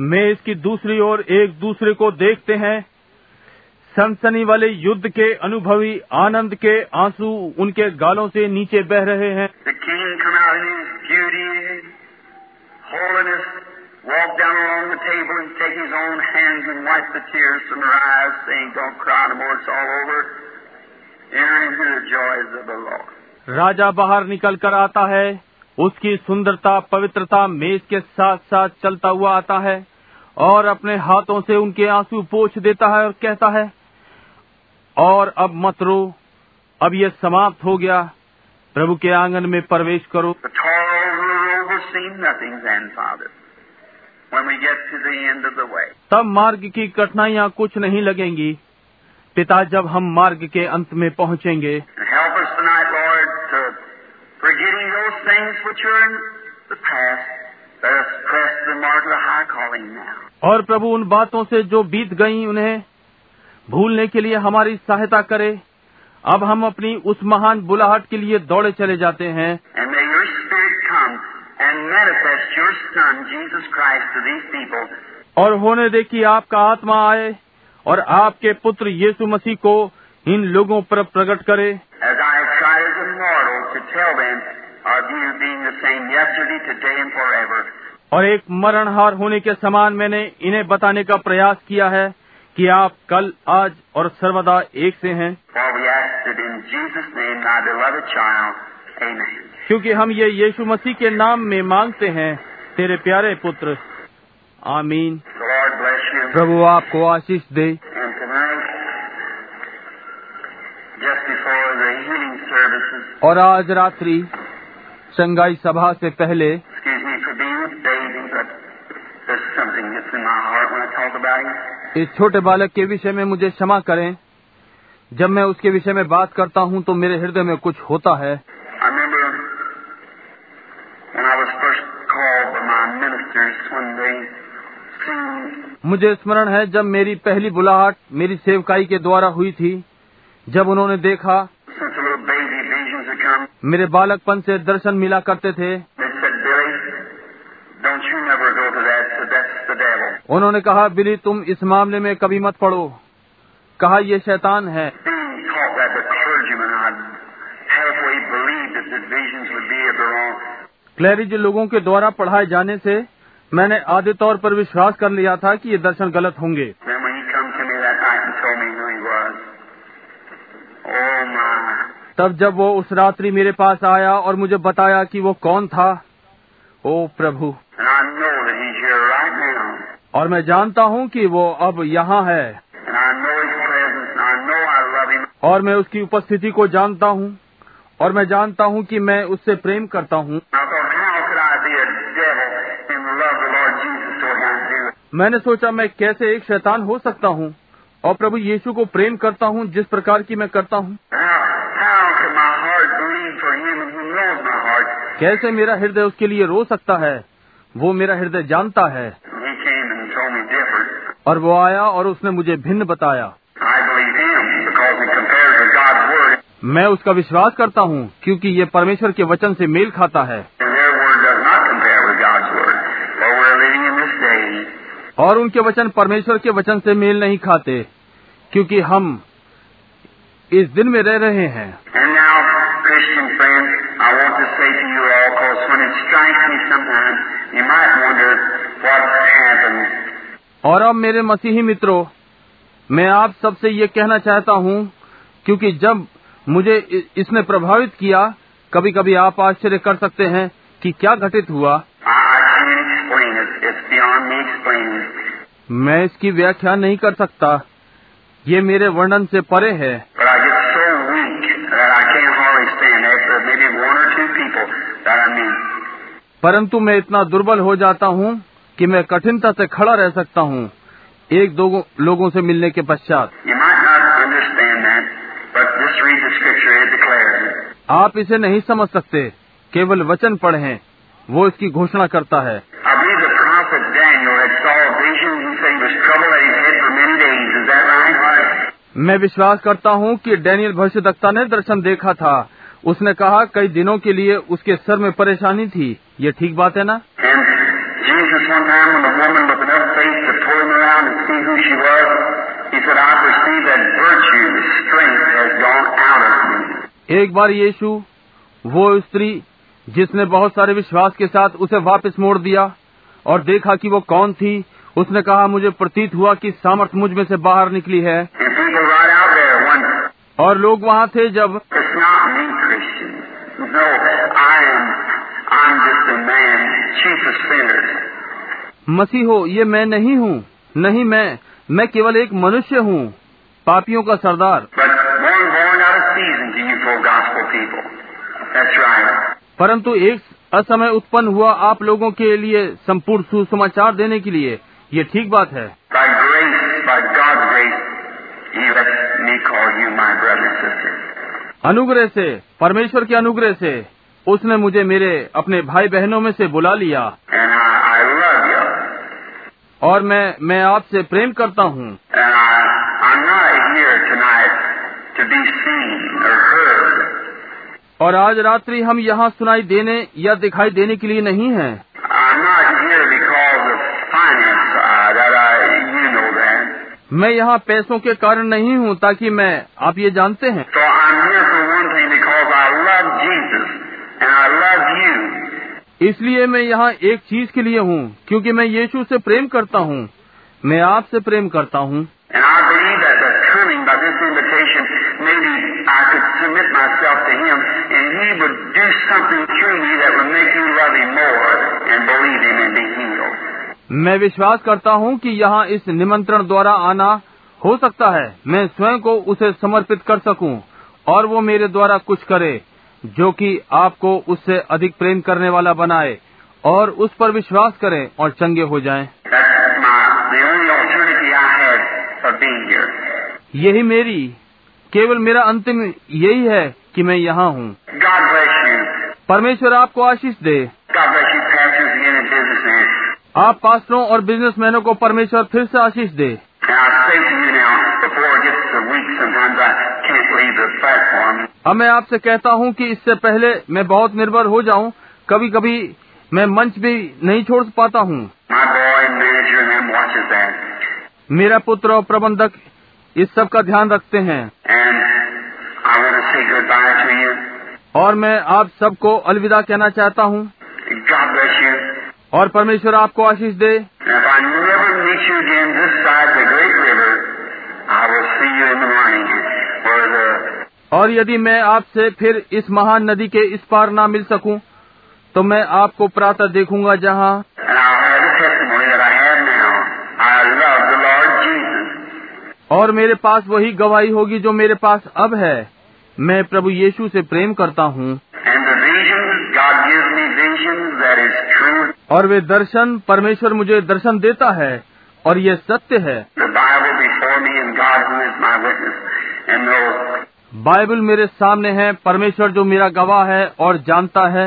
मैं इसकी दूसरी ओर एक दूसरे को देखते हैं। सनसनी वाले युद्ध के अनुभवी आनंद के आँसू उनके गालों से नीचे बह रहे हैं। The King come out in his beauty, holiness, walk down along the table and take his own hands and wipe the tears from their eyes, saying, "Don't cry no more; it's all over." Enter into the joys of the Lord. राजा बाहर निकल कर आता है उसकी सुंदरता पवित्रता मेज के साथ साथ चलता हुआ आता है और अपने हाथों से उनके आँसू पोछ देता है और कहता है और अब मत रो अब यह समाप्त हो गया प्रभु के आँगन में प्रवेश करो The तब मार्ग की कठिनाइयाँ कुछ नहीं लगेंगी। पिता जब हम मार्ग के अंत में पहुँचेंगे। और प्रभु उन बातों से जो बीत गई उन्हें भूलने के लिए हमारी सहायता करे। अब हम अपनी उस महान बुलाहट के लिए दौड़े चले जाते हैं। और होने दे कि आपका आत्मा आए और आपके पुत्र यीशु मसीह को इन लोगों पर प्रकट करे। और एक मरणहार होने के समान मैंने इन्हें बताने का प्रयास किया है कि आप कल आज और सर्वदा एक से हैं. क्योंकि हम ये यीशु मसीह के नाम में मांगते हैं तेरे प्यारे पुत्र। आमीन। प्रभु आपको आशीष दे। और आज रात्रि संगाई सभा से पहले इस छोटे बालक के विषय में मुझे क्षमा करें। जब मैं उसके विषय में बात करता हूँ तो मेरे हृदय में कुछ होता है। मुझे स्मरण है जब मेरी पहली बुलाहट मेरी सेवकाई के द्वारा हुई थी। जब उन्होंने देखा, मेरे बालकपन से दर्शन मिला करते थे। उन्होंने कहा, बिली, तुम इस मामले में कभी मत पढ़ो कहा, ये शैतान है। क्लैरिज लोगों के द्वारा पढ़ाए जाने से मैंने आधे तौर पर विश्वास कर लिया था कि ये दर्शन गलत होंगे। तब जब वो उस रात्रि मेरे पास आया और मुझे बताया कि वो कौन था ओ प्रभु। और मैं जानता हूँ कि वो अब यहाँ है। और मैं उसकी उपस्थिति को जानता हूँ। और मैं जानता हूँ कि मैं उससे प्रेम करता हूँ। मैंने सोचा मैं कैसे एक शैतान हो सकता हूँ और प्रभु यीशु को प्रेम करता हूँ, जिस प्रकार की मैं करता हूँ? कैसे मेरा हृदय उसके लिए रो सकता है वो मेरा हृदय जानता है. और वो आया और उसने मुझे भिन्न बताया मैं उसका विश्वास करता हूँ, क्योंकि ये परमेश्वर के वचन से मेल खाता है and their word does not compare with God's word. For we're living in this day, और उनके वचन परमेश्वर के वचन से मेल नहीं खाते क्योंकि हम इस दिन में रह रहे हैं. और अब मेरे मसीही मित्रों मैं आप सबसे ये कहना चाहता हूँ क्योंकि जब मुझे इसने प्रभावित किया कभी कभी आप आश्चर्य कर सकते हैं कि क्या घटित हुआ I, I can't explain it. मैं इसकी व्याख्या नहीं कर सकता। ये मेरे वर्णन से परे है। परंतु मैं इतना दुर्बल हो जाता हूँ कि मैं कठिनता से खड़ा रह सकता हूँ एक दो लोगों से मिलने के पश्चात। आप इसे नहीं समझ सकते। केवल वचन पढ़ें, वो इसकी घोषणा करता है। अभी मैं विश्वास करता हूँ कि डेनियल भविष्य दत्ता ने दर्शन देखा था। उसने कहा कई दिनों के लिए उसके सर में परेशानी थी। ये ठीक बात है ना? एक बार यीशु वो स्त्री जिसने बहुत सारे विश्वास के साथ उसे वापस मोड़ दिया और देखा कि वो कौन थी उसने कहा, मुझे प्रतीत हुआ कि सामर्थ्य मुझमें से बाहर निकली है। और लोग वहाँ थे जब मसीहो, ये मैं नहीं हूँ। नहीं मैं मैं केवल एक मनुष्य हूँ, पापियों का सरदार। परंतु एक असमय उत्पन्न हुआ आप लोगों के लिए संपूर्ण सुसमाचार देने के लिए। ये ठीक बात है। अनुग्रह से परमेश्वर के अनुग्रह से उसने मुझे मेरे अपने भाई बहनों में से बुला लिया। और मैं मैं आपसे प्रेम करता हूँ। और आज रात्रि हम यहाँ सुनाई देने या दिखाई देने के लिए नहीं है। मैं यहाँ पैसों के कारण नहीं हूँ ताकि मैं आप ये जानते हैं So Jesus. इसलिए मैं यहाँ एक चीज़ के लिए हूँ क्योंकि मैं यीशु से प्रेम करता हूँ मैं आपसे प्रेम करता हूँ and believe Him and be healed. मैं विश्वास करता हूँ कि यहाँ इस निमंत्रण द्वारा आना हो सकता है मैं स्वयं को उसे समर्पित कर सकूँ और वो मेरे द्वारा कुछ करे जो कि आपको उससे अधिक प्रेम करने वाला बनाए और उस पर विश्वास करें और चंगे हो जाएँ। यही मेरी केवल मेरा अंतिम यही है कि मैं यहाँ हूँ. परमेश्वर आपको आशीष दे God bless you, pastors again and businessmen. आप पास्टरों और बिज़नेस मैनों को परमेश्वर फिर से आशीष दे। अब मैं आपसे कहता हूँ कि इससे पहले मैं बहुत निर्भर हो जाऊँ कभी कभी मैं मंच भी नहीं छोड़ पाता हूँ। मेरा पुत्र और प्रबंधक इस सब का ध्यान रखते हैं। और मैं आप सबको अलविदा कहना चाहता हूँ। और परमेश्वर आपको आशीष दे। और यदि मैं आपसे फिर इस महान नदी के इस पार ना मिल सकूँ, तो मैं आपको प्रातः देखूँगा जहाँ और मेरे पास वही गवाही होगी जो मेरे पास अब है। मैं प्रभु यीशु से प्रेम करता हूँ। और वे दर्शन परमेश्वर मुझे दर्शन देता है और ये सत्य है। बाइबल मेरे सामने है परमेश्वर जो मेरा गवाह है और जानता है।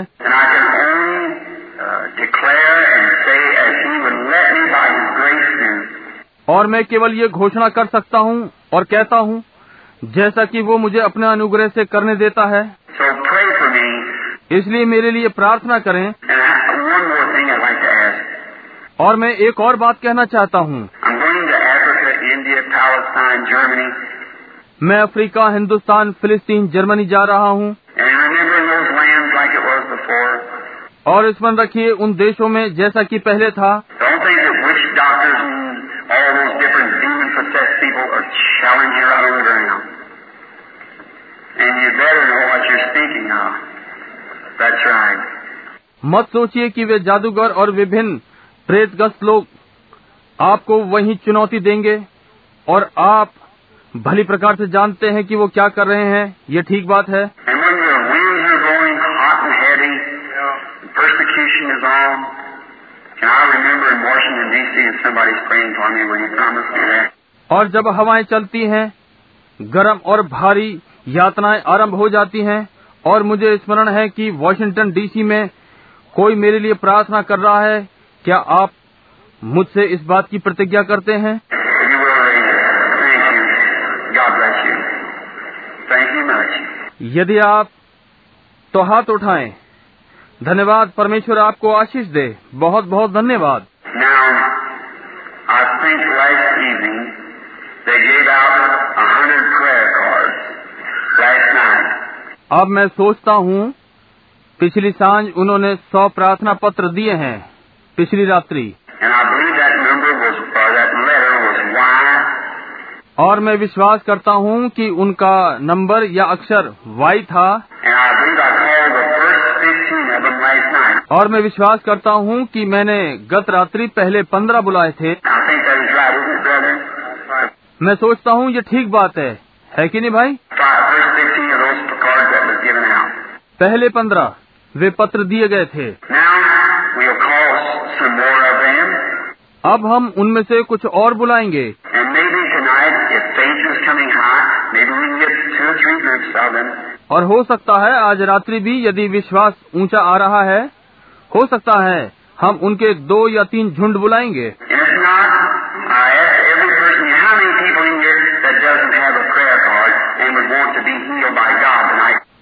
और मैं केवल ये घोषणा कर सकता हूँ और कहता हूँ जैसा कि वो मुझे अपने अनुग्रह से करने देता है। इसलिए मेरे लिए प्रार्थना करें। और मैं एक और बात कहना चाहता हूँ। मैं अफ्रीका, हिंदुस्तान, फिलिस्तीन, जर्मनी जा रहा हूँ। और इसमें रखिए, उन देशों में जैसा कि पहले था। मत सोचिए कि वे जादूगर और विभिन्न प्रेतग्रस्त लोग आपको वही चुनौती देंगे और आप भली प्रकार से जानते हैं कि वो क्या कर रहे हैं। ये ठीक बात है। और जब हवाएँ चलती हैं गर्म और भारी यातनाएँ आरंभ हो जाती हैं और मुझे स्मरण है कि वॉशिंगटन डीसी में कोई मेरे लिए प्रार्थना कर रहा है, क्या आप मुझसे इस बात की प्रतिज्ञा करते हैं? यदि आप तो हाथ उठाएँ, धन्यवाद, परमेश्वर आपको आशीष दे। बहुत बहुत धन्यवाद अब मैं सोचता हूँ पिछली साँझ उन्होंने सौ प्रार्थना पत्र दिए हैं पिछली रात्रि। और मैं विश्वास करता हूँ कि उनका नंबर या अक्षर वाई था। और मैं विश्वास करता हूँ कि मैंने गत रात्रि पहले पंद्रह बुलाए थे। मैं सोचता हूँ ये ठीक बात है। है कि नहीं भाई. पहले पंद्रह वे पत्र दिए गए थे। अब हम उनमें से कुछ और बुलाएँगे। और हो सकता है आज रात्रि भी यदि विश्वास ऊँचा आ रहा है, हो सकता है हम उनके दो या तीन झुंड बुलाएँगे।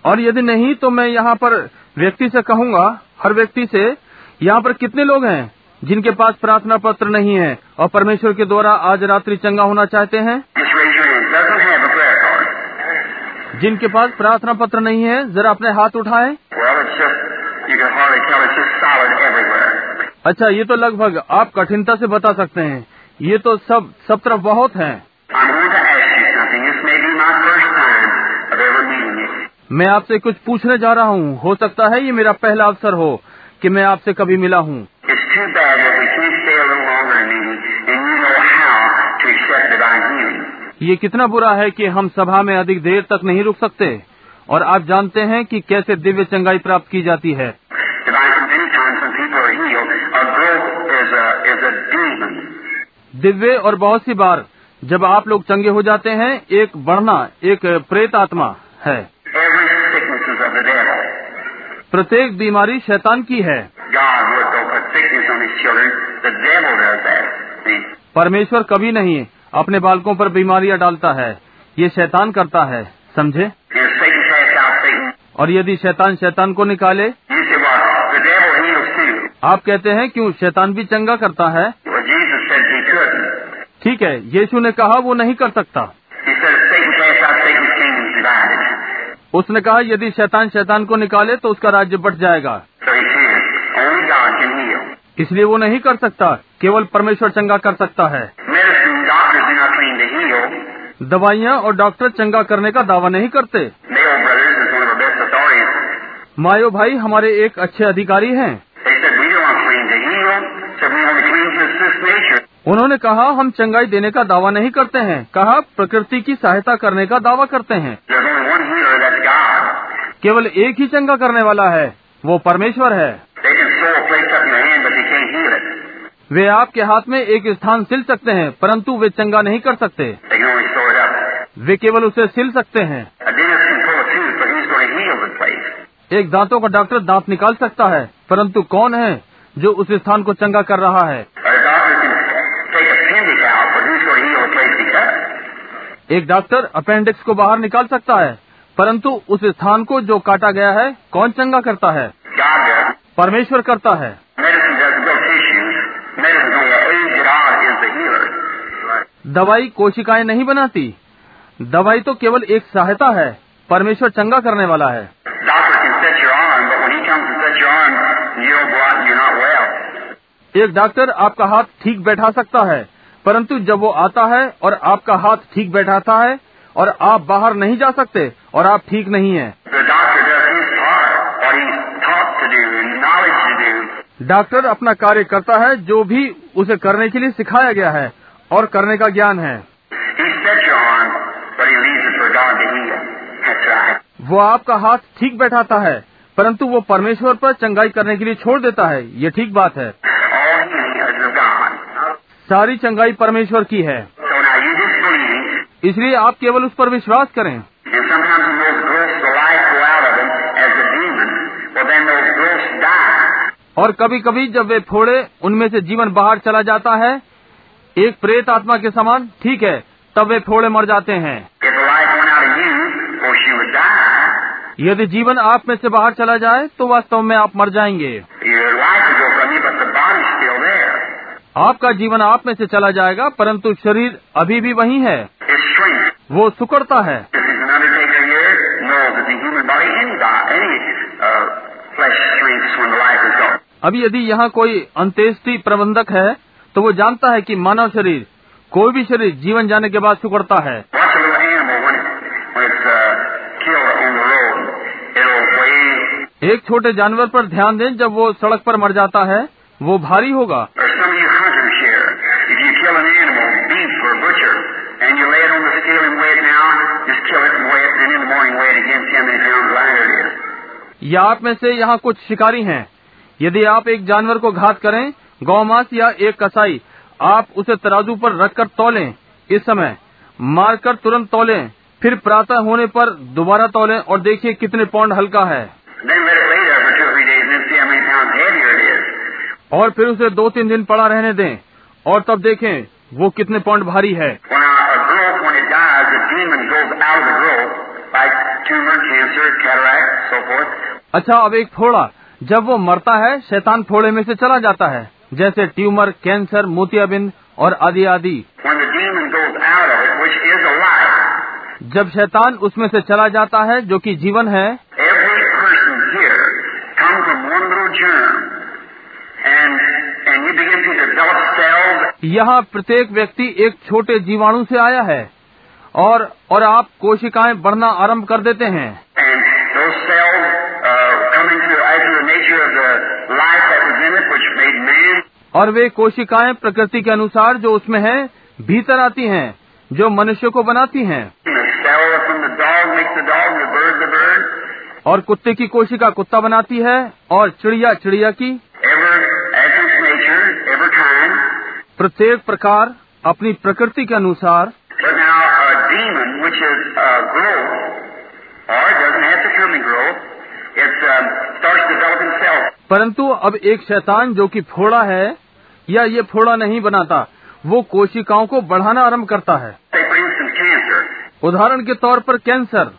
और यदि नहीं तो मैं यहाँ पर व्यक्ति से कहूँगा, हर व्यक्ति से, यहाँ पर कितने लोग हैं जिनके पास प्रार्थना पत्र नहीं है और परमेश्वर के द्वारा आज रात्रि चंगा होना चाहते हैं. जिनके पास प्रार्थना पत्र नहीं है, जरा अपने हाथ उठाएँ. अच्छा ये तो लगभग आप कठिनता से बता सकते हैं ये तो सब सब तरफ़ बहुत हैं I'm going to ask you something. This may be my first time of ever meeting you. मैं आपसे कुछ पूछने जा रहा हूँ। हो सकता है ये मेरा पहला अवसर हो कि मैं आपसे कभी मिला हूँ। ये कितना बुरा है कि हम सभा में अधिक देर तक नहीं रुक सकते और आप जानते हैं कि कैसे दिव्य चंगाई प्राप्त की जाती है। दिव्य और बहुत सी बार जब आप लोग चंगे हो जाते हैं एक बढ़ना एक प्रेत आत्मा है। प्रत्येक बीमारी शैतान की है। परमेश्वर कभी नहीं अपने बालकों पर बीमारियाँ डालता है। ये शैतान करता है। समझे? और यदि शैतान शैतान को निकाले आप कहते हैं क्यों? शैतान भी चंगा करता है? ठीक है यीशु ने कहा वो नहीं कर सकता। उसने कहा, यदि शैतान शैतान को निकाले तो उसका राज्य बढ़ जाएगा. इसलिए वो नहीं कर सकता, केवल परमेश्वर चंगा कर सकता है. दवाइयाँ और डॉक्टर चंगा करने का दावा नहीं करते. मायो भाई, हमारे एक अच्छे अधिकारी हैं उन्होंने कहा, हम चंगाई देने का दावा नहीं करते हैं। कहा, प्रकृति की सहायता करने का दावा करते हैं। केवल एक ही चंगा करने वाला है, वो परमेश्वर है। वे आपके हाथ में एक स्थान सिल सकते हैं, परंतु वे चंगा नहीं कर सकते। वे केवल उसे सिल सकते हैं। एक दांतों का डॉक्टर दांत निकाल सकता है, परंतु कौन है जो उस स्थान को चंगा कर रहा है? एक डॉक्टर अपेंडिक्स को बाहर निकाल सकता है परंतु उस स्थान को जो काटा गया है कौन चंगा करता है? परमेश्वर करता है। दवाई कोशिकाएँ नहीं बनाती। दवाई तो केवल एक सहायता है परमेश्वर चंगा करने वाला है। एक डॉक्टर आपका हाथ ठीक बैठा सकता है परंतु जब वो आता है और आपका हाथ ठीक बैठाता है और आप बाहर नहीं जा सकते और आप ठीक नहीं हैं. डॉक्टर अपना कार्य करता है जो भी उसे करने के लिए सिखाया गया है और करने का ज्ञान है. वो आपका हाथ ठीक बैठाता है परंतु वो परमेश्वर पर चंगाई करने के लिए छोड़ देता है। ये ठीक बात है All healing is of God. सारी चंगाई परमेश्वर की है। इसलिए आप केवल उस पर विश्वास करें। और कभी कभी जब वे फोड़े, उनमें से जीवन बाहर चला जाता है। एक प्रेत आत्मा के समान, ठीक है, तब वे फोड़े मर जाते हैं। यदि जीवन आप में से बाहर चला जाए तो वास्तव में आप मर जाएँगे। आपका जीवन आप में से चला जाएगा परंतु शरीर अभी भी वही है। वो सुकड़ता है। अभी यदि यहाँ कोई अंत्येष्टि प्रबंधक है तो वो जानता है कि मानव शरीर कोई भी शरीर जीवन जाने के बाद सुकड़ता है। एक छोटे जानवर पर ध्यान दें जब वो सड़क पर मर जाता है वो भारी होगा। या आप में से यहाँ कुछ शिकारी हैं? यदि आप एक जानवर को घात करें गौमांस या एक कसाई आप उसे तराजू पर रखकर तौलें। इस समय मारकर तुरंत तौलें फिर प्रातः होने पर दोबारा तौलें और देखिए कितने पौंड हल्का है. और फिर उसे दो तीन दिन पड़ा रहने दें और तब देखें वो कितने पौंड भारी है। अच्छा अब एक फोड़ा। जब वो मरता है शैतान फोड़े में से चला जाता है जैसे ट्यूमर कैंसर मोतियाबिंद और आदि आदि। जब शैतान उसमें से चला जाता है जो कि जीवन है यहाँ प्रत्येक व्यक्ति एक छोटे जीवाणु से आया है। और और आप कोशिकाएँ बढ़ना आरंभ कर देते हैं। और वे कोशिकाएँ प्रकृति के अनुसार जो उसमें है भीतर आती हैं जो मनुष्य को बनाती हैं। और कुत्ते की कोशिका कुत्ता बनाती है और चिड़िया चिड़िया की। प्रत्येक प्रकार अपनी प्रकृति के अनुसार semen, which is uh, growth, or it doesn't have to come and grow, परंतु अब एक शैतान जो कि फोड़ा है या ये फोड़ा नहीं बनाता वो कोशिकाओं को बढ़ाना आरंभ करता है। उदाहरण के तौर पर कैंसर।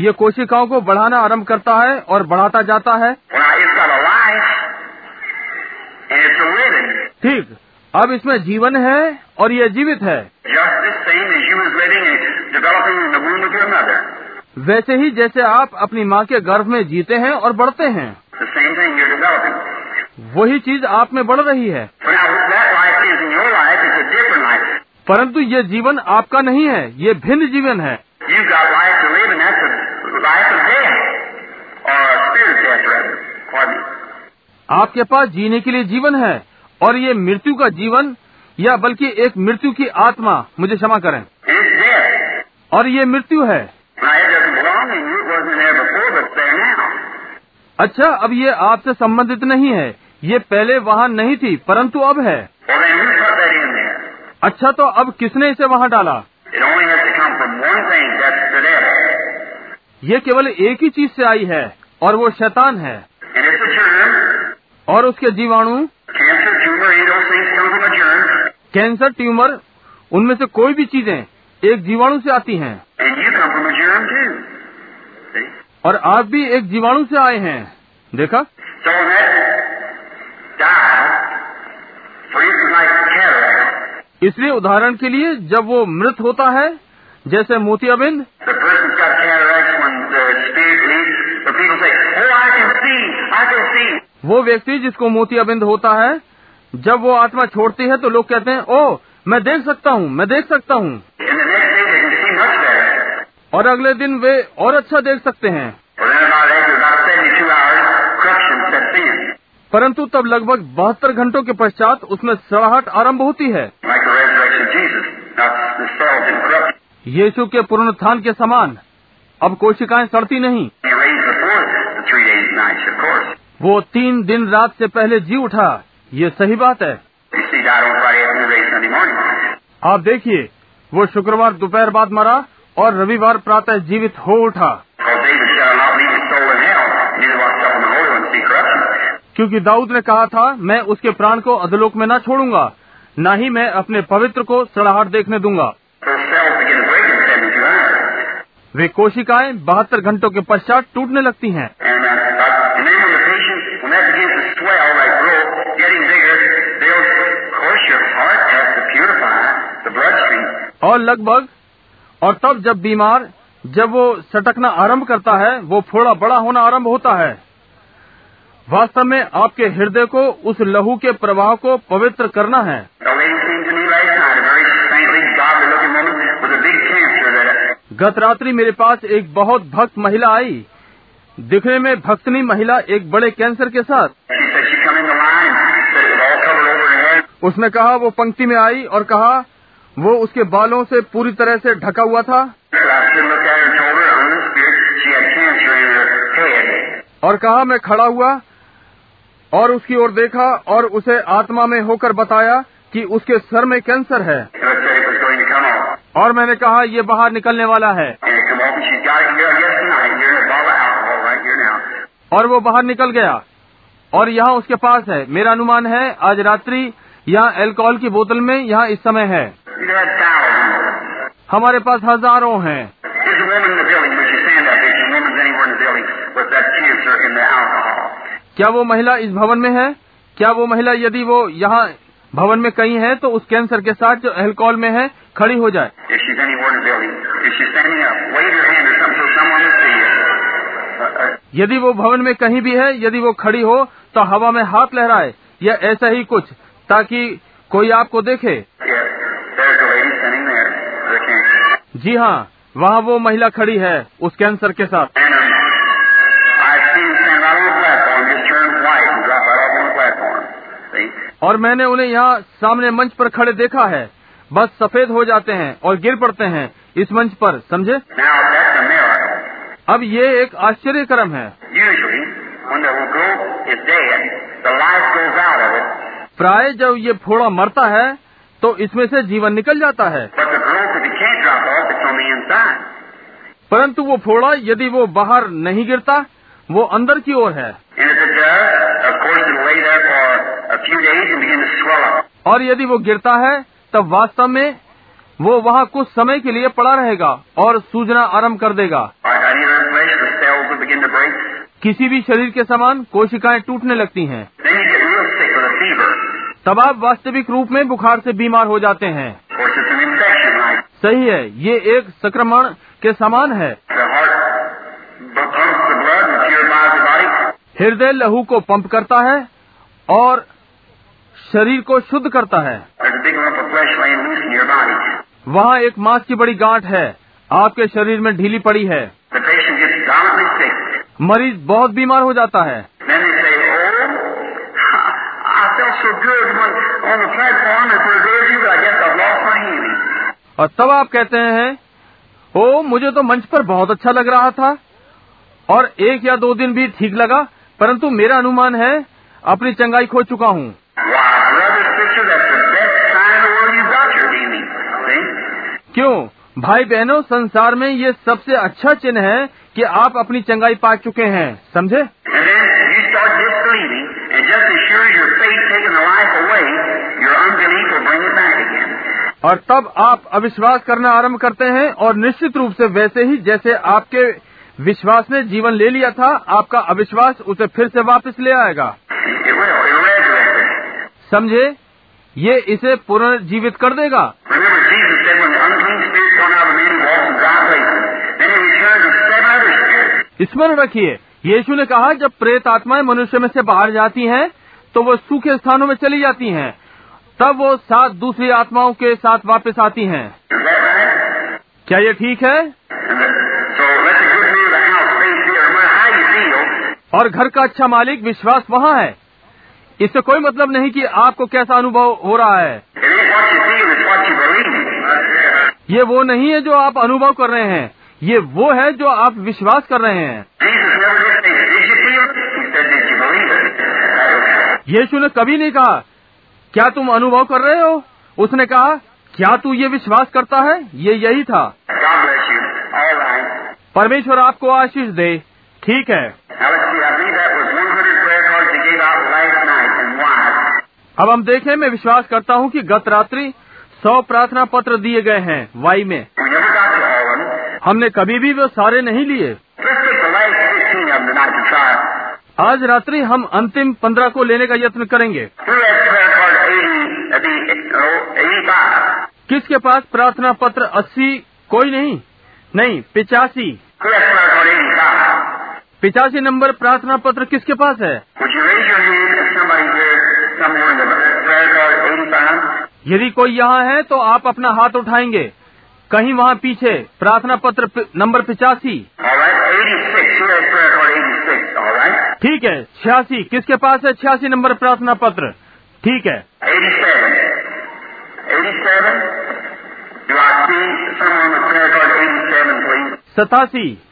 ये कोशिकाओं को बढ़ाना आरंभ करता है और बढ़ाता जाता है। ठीक। अब इसमें जीवन है और ये जीवित है। वैसे ही जैसे आप अपनी माँ के गर्भ में जीते हैं और बढ़ते हैं वही चीज़ आप में बढ़ रही है। परंतु ये जीवन आपका नहीं है ये भिन्न जीवन है। आपके पास जीने के लिए जीवन है और ये मृत्यु का जीवन या बल्कि एक मृत्यु की आत्मा, मुझे क्षमा करें। और ये मृत्यु है। अच्छा अब ये आपसे संबंधित नहीं है। ये पहले वहाँ नहीं थी, परंतु अब है। अच्छा तो अब किसने इसे वहाँ डाला? ये केवल एक ही चीज़ से आई है, और वो शैतान है। और उसके जीवाणु? कैंसर ट्यूमर उनमें से कोई भी चीज़ें एक जीवाणु से आती हैं। और आप भी एक जीवाणु से आए हैं। देखा? so इसलिए उदाहरण के लिए जब वो मृत होता है जैसे मोतियाबिंद। वो व्यक्ति जिसको मोतियाबिंद होता है जब वो आत्मा छोड़ती है तो लोग कहते हैं ओ मैं देख सकता हूँ, मैं देख सकता हूँ। और अगले दिन वे और अच्छा देख सकते हैं। परंतु तब लगभग बहत्तर घंटों के पश्चात उसमें सड़ाहट आरंभ होती है। यीशु के पुनरुत्थान के समान। अब कोशिकाएँ सड़ती नहीं। वो तीन दिन रात से पहले जी उठा। ये सही बात है। आप देखिए वो शुक्रवार दोपहर बाद मरा और रविवार प्रातः जीवित हो उठा। क्योंकि दाऊद ने कहा था मैं उसके प्राण को अधलोक में न छोड़ूँगा न ही मैं अपने पवित्र को सड़ाहट देखने दूँगा। वे कोशिकाएँ बहत्तर घंटों के पश्चात टूटने लगती हैं। और लगभग, और तब जब बीमार, जब वो सटकना आरंभ करता है, वो फोड़ा बड़ा होना आरंभ होता है। वास्तव में आपके हृदय को उस लहू के प्रवाह को पवित्र करना है। गत रात्रि मेरे पास एक बहुत भक्त महिला आई। दिखने में भक्तनी महिला एक बड़े कैंसर के साथ. उसने कहा, वो पंक्ति में आई और कहा वो उसके बालों से पूरी तरह से ढका हुआ था। और कहा, मैं खड़ा हुआ और उसकी ओर देखा और उसे आत्मा में होकर बताया कि उसके सर में कैंसर है। और मैंने कहा, ये बाहर निकलने वाला है। और वो बाहर निकल गया और यहाँ उसके पास है। मेरा अनुमान है, आज रात्रि यहाँ एल्कोहल की बोतल में यहाँ इस समय है। हमारे पास हज़ारों हैं। क्या वो महिला इस भवन में है? क्या वो महिला यदि वो यहाँ भवन में कहीं है तो उस कैंसर के साथ जो एल्कोहल में है खड़ी हो जाए? यदि वो भवन में कहीं भी है यदि वो खड़ी हो तो हवा में हाथ लहराए। या ऐसा ही कुछ ताकि कोई आपको देखे। जी हाँ वहाँ वो महिला खड़ी है, उस कैंसर के साथ। और मैंने उन्हें यहाँ सामने मंच पर खड़े देखा है। बस सफ़ेद हो जाते हैं और गिर पड़ते हैं इस मंच पर, समझे? अब ये एक आश्चर्य क्रम है। प्राय जब ये फोड़ा मरता है तो इसमें से जीवन निकल जाता है। परंतु वो फोड़ा यदि वो बाहर नहीं गिरता वो अंदर की ओर है। और यदि वो गिरता है तब वास्तव में वो वहाँ कुछ समय के लिए पड़ा रहेगा और सूजना आरंभ कर देगा। किसी भी शरीर के समान कोशिकाएँ टूटने लगती हैं। तब आप वास्तविक रूप में बुखार से बीमार हो जाते हैं। सही है, ये एक संक्रमण के समान है। हृदय लहू को पंप करता है और शरीर को शुद्ध करता है। वहाँ एक मांस की बड़ी गांठ है, आपके शरीर में ढीली पड़ी है। मरीज़ बहुत बीमार हो जाता है। [LAUGHS] और तब आप कहते हैं, ओ, मुझे तो मंच पर बहुत अच्छा लग रहा था। और एक या दो दिन भी ठीक लगा, परंतु मेरा अनुमान है, अपनी चंगाई खो चुका हूँ। क्यों? भाई बहनों संसार में ये सबसे अच्छा चिन्ह है कि आप अपनी चंगाई पा चुके हैं, समझे? और तब आप अविश्वास करना आरंभ करते हैं और निश्चित रूप से वैसे ही जैसे आपके विश्वास ने जीवन ले लिया था, आपका अविश्वास उसे फिर से वापस ले आएगा। समझे? ये इसे पुनर्जीवित कर देगा। स्मरण रखिए, यीशु ने कहा, जब प्रेत आत्माएँ मनुष्य में से बाहर जाती हैं तो वो सूखे स्थानों में चली जाती हैं। तब वो सात दूसरी आत्माओं के साथ वापस आती हैं। क्या ये ठीक है? और घर का अच्छा मालिक विश्वास वहाँ है। इससे कोई मतलब नहीं कि आपको कैसा अनुभव हो रहा है। ये वो नहीं है जो आप अनुभव कर रहे हैं। ये वो है जो आप विश्वास कर रहे हैं। यीशु ने कभी नहीं कहा क्या तुम अनुभव कर रहे हो? उसने कहा क्या तू ये विश्वास करता है? ये यही था। परमेश्वर आपको आशीष दे। ठीक है। अब हम देखें मैं विश्वास करता हूँ कि गत रात्रि सौ प्रार्थना पत्र दिए गए हैं वाई में। हमने कभी भी वो सारे नहीं लिए। आज रात्रि हम अंतिम पंद्रह को लेने का यत्न करेंगे। 85? किसके पास प्रार्थना पत्र अस्सी कोई नहीं नहीं पिचासी Who has prayer card 85? पिचासी नंबर प्रार्थना पत्र किसके पास है Would you raise your hand if somebody here, somewhere in the prayer card 85? यदि कोई यहाँ है तो आप अपना हाथ उठाएँगे कहीं वहाँ पीछे प्रार्थना पत्र पि- नंबर पिचासी All right, 86. Who has prayer card 86? All right. ठीक है छियासी किसके पास है छियासी नंबर प्रार्थना पत्र ठीक है सतासी।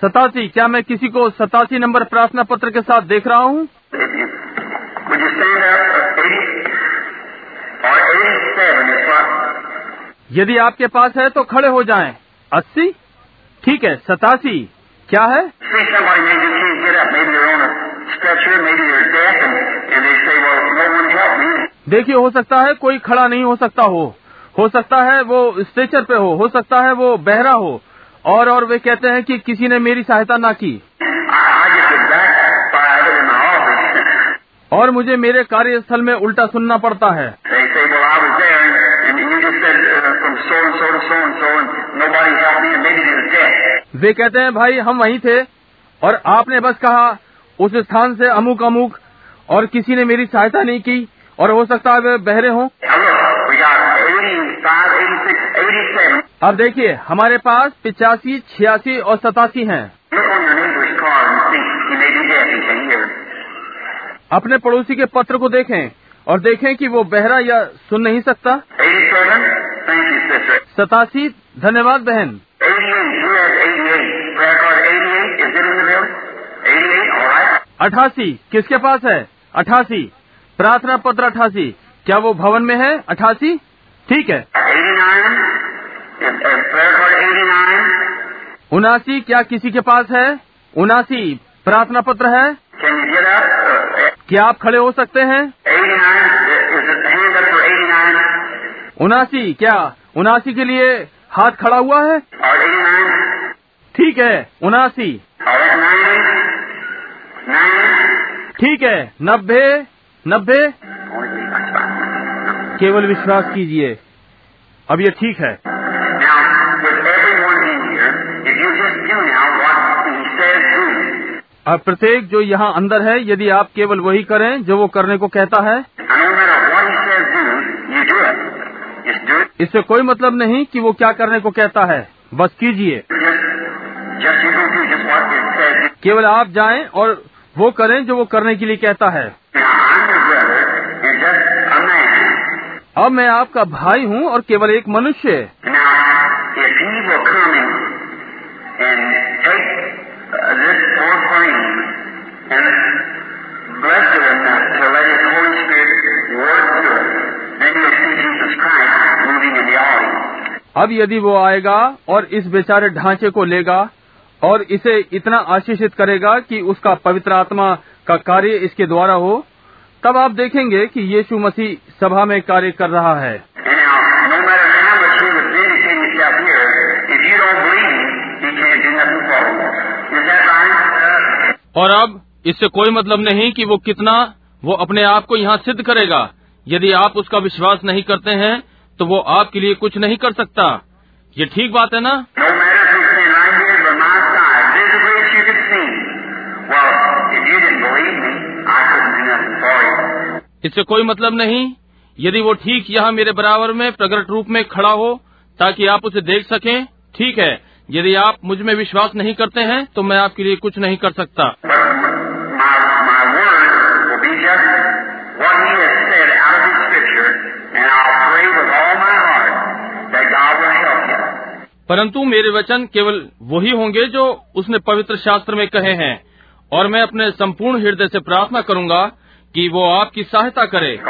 सतासी। क्या मैं किसी को सतासी नंबर प्रार्थना पत्र के साथ देख रहा हूँ? यदि आपके पास है तो खड़े हो जाएँ। अस्सी? ठीक है सतासी। क्या है. देखिए, हो सकता है कोई खड़ा नहीं हो सकता हो। हो सकता है वो स्ट्रेचर पे हो हो सकता है वो बहरा हो। और और वे कहते हैं कि किसी ने मेरी सहायता ना की। और मुझे मेरे कार्यस्थल में उल्टा सुनना पड़ता है। वे कहते हैं, भाई, हम वहीं थे, और आपने बस कहा, उस स्थान से अमुक अमुक और किसी ने मेरी सहायता नहीं की। और हो सकता है वे बहरे हों। अब देखिए, हमारे पास पिचासी, छियासी और सतासी हैं। अपने पड़ोसी के पत्र को देखें और देखें कि वो बहरा या सुन नहीं सकता। सतासी, धन्यवाद बहन। अठासी, किसके पास है? अठासी। प्रार्थना पत्र अठासी क्या वो भवन में है अठासी ठीक है 89, is, is prayer card 89? उनासी क्या किसी के पास है उनासी प्रार्थना पत्र है क्या आप खड़े हो सकते हैं 89, is it hand up for 89? उनासी क्या उनासी के लिए हाथ खड़ा हुआ है ठीक है उनासी All right, 90? 90? ठीक है नब्बे नब्बे? केवल विश्वास कीजिए। अब ये ठीक है। अब प्रत्येक जो यहाँ अंदर है, यदि आप केवल वही करें जो वो करने को कहता है, इससे कोई मतलब नहीं कि वो क्या करने को कहता है। बस कीजिए। केवल आप जाएँ और वो करें जो वो करने के लिए कहता है। अब मैं आपका भाई हूँ और केवल एक मनुष्य अब यदि वो आएगा और इस बेचारे ढांचे को लेगा और इसे इतना आशीषित करेगा कि उसका पवित्र आत्मा का कार्य इसके द्वारा हो तब आप देखेंगे कि यीशु मसीह सभा में कार्य कर रहा है? और अब इससे कोई मतलब नहीं कि वो कितना वो अपने आप को यहाँ सिद्ध करेगा। यदि आप उसका विश्वास नहीं करते हैं तो वो आपके लिए कुछ नहीं कर सकता। ये ठीक बात है ना No matter if he's standing right here by my side, visibly as you could see him. Well, if you didn't believe me, I couldn't do nothing for you. इससे कोई मतलब नहीं, यदि वो ठीक यहाँ मेरे बराबर में प्रकट रूप में खड़ा हो, ताकि आप उसे देख सकें, ठीक है, यदि आप मुझमें विश्वास नहीं करते हैं तो मैं आपके लिए कुछ नहीं कर सकता. परंतु मेरे वचन केवल वही होंगे जो उसने पवित्र शास्त्र में कहे हैं, और मैं अपने संपूर्ण हृदय से प्रार्थना करूँगा कि वो आपकी सहायता करे।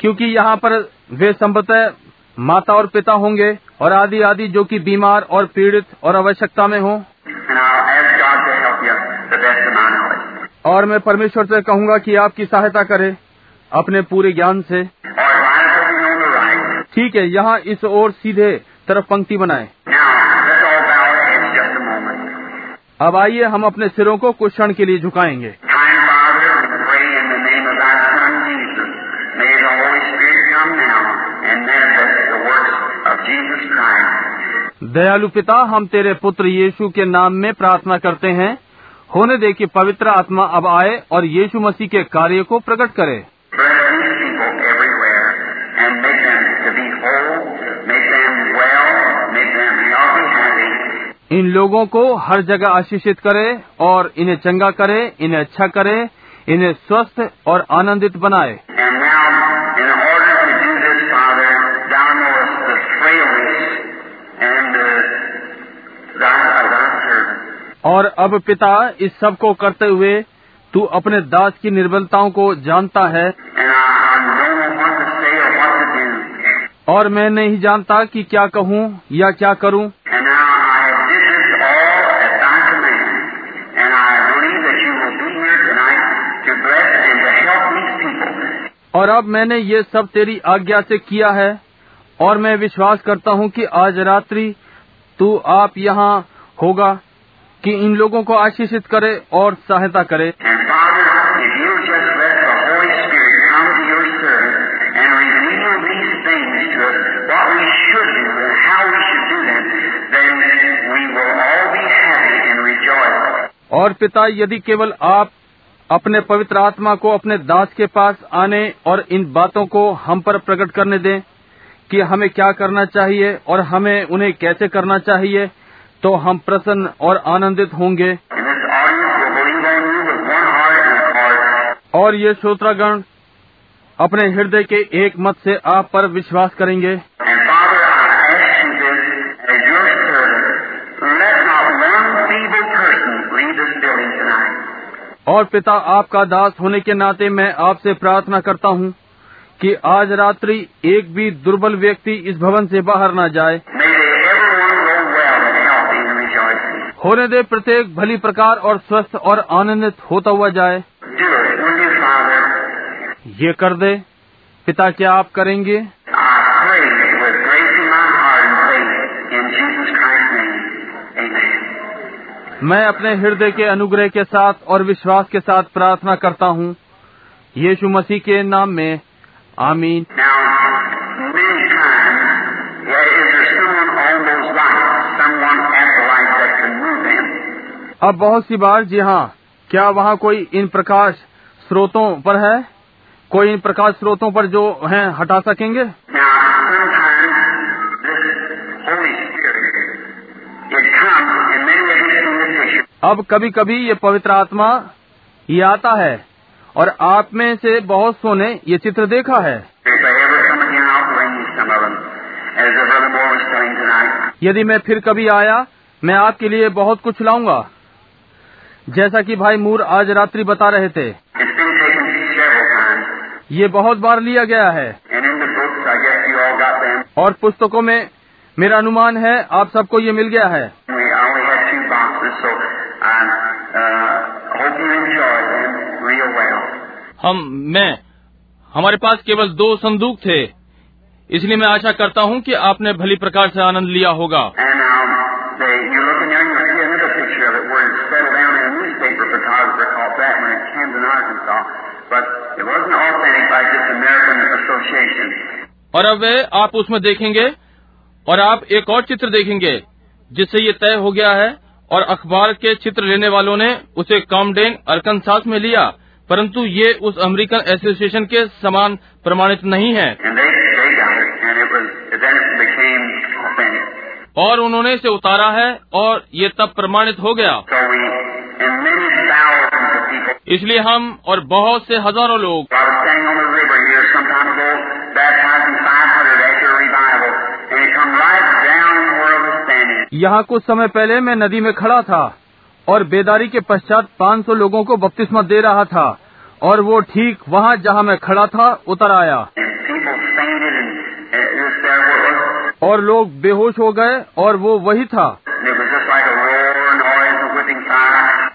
क्योंकि यहाँ पर वे संभवतः माता और पिता होंगे और आदि आदि जो कि बीमार और पीड़ित और आवश्यकता में हों। और मैं परमेश्वर से कहूँगा कि आपकी सहायता करे अपने पूरे ज्ञान से। ठीक है यहाँ इस ओर सीधे तरफ़ पंक्ति बनाए। अब आइए हम अपने सिरों को कुछ क्षण के लिए झुकाएँगे। दयालु पिता, हम तेरे पुत्र यीशु के नाम में प्रार्थना करते हैं। होने दे कि पवित्र आत्मा अब आए और यीशु मसीह के कार्य को प्रकट करे। इन लोगों को हर जगह आशीषित करे और इन्हें चंगा करे इन्हें अच्छा करे इन्हें स्वस्थ और आनंदित बनाए। और अब पिता इस सबको करते हुए तू अपने दास की निर्बलताओं को जानता है। और मैं नहीं जानता कि क्या कहूँ या क्या करूँ। और अब मैंने ये सब तेरी आज्ञा से किया है और मैं विश्वास करता हूँ कि आज रात्रि तू आप यहाँ होगा कि इन लोगों को आशीषित करे और सहायता करे। और पिता यदि केवल आप अपने पवित्र आत्मा को अपने दास के पास आने और इन बातों को हम पर प्रकट करने दें कि हमें क्या करना चाहिए और हमें उन्हें कैसे करना चाहिए तो हम प्रसन्न और आनंदित होंगे. और ये श्रोतागण, अपने हृदय के एक मत से आप पर विश्वास करेंगे And Father, I ask you this as your servant. Let not one feeble person leave this building tonight. और पिता आपका दास होने के नाते मैं आपसे प्रार्थना करता हूँ कि आज रात्रि एक भी दुर्बल व्यक्ति इस भवन से बाहर न जाए. होने दे प्रत्येक भली प्रकार और स्वस्थ और आनंदित होता हुआ जाए? ये कर दे, पिता क्या आप करेंगे मैं अपने हृदय के अनुग्रह के साथ और विश्वास के साथ प्रार्थना करता हूँ। यीशु मसीह के नाम में आमीन? अब बहुत सी बार जी हाँ क्या वहाँ कोई इन प्रकाश स्रोतों पर है? कोई इन प्रकाश स्रोतों पर जो हैं हटा सकेंगे? Now, अब कभी कभी ये पवित्र आत्मा ये आता है और आप में से बहुत सोने ये चित्र देखा है। यदि मैं फिर कभी आया, मैं आपके लिए बहुत कुछ लाऊँगा। जैसा कि भाई मूर आज रात्रि बता रहे थे। ये बहुत बार लिया गया है। और पुस्तकों में मेरा अनुमान है, आप सबको ये मिल गया है। हम मैं हमारे पास केवल दो संदूक थे। इसलिए मैं आशा करता हूँ कि आपने भली प्रकार से आनंद लिया होगा। और अब आप उसमें देखेंगे और आप एक और चित्र देखेंगे जिससे ये तय हो गया है और अखबार के चित्र लेने वालों ने उसे कॉमडेन अरकनसास में लिया परंतु ये उस अमेरिकन एसोसिएशन के समान प्रमाणित नहीं है. और उन्होंने इसे उतारा है और ये तब प्रमाणित हो गया. इसलिए हम और बहुत से हज़ारों लोग I was standing on the river here some time ago, baptizing 500 after a revival, and it come right down where I was standing. यहाँ कुछ समय पहले मैं नदी में खड़ा था और बेदारी के पश्चात 500 लोगों को बपतिस्मा दे रहा था और वो ठीक वहाँ जहाँ मैं खड़ा था, उतर आया. और लोग बेहोश हो गए और वो वही था.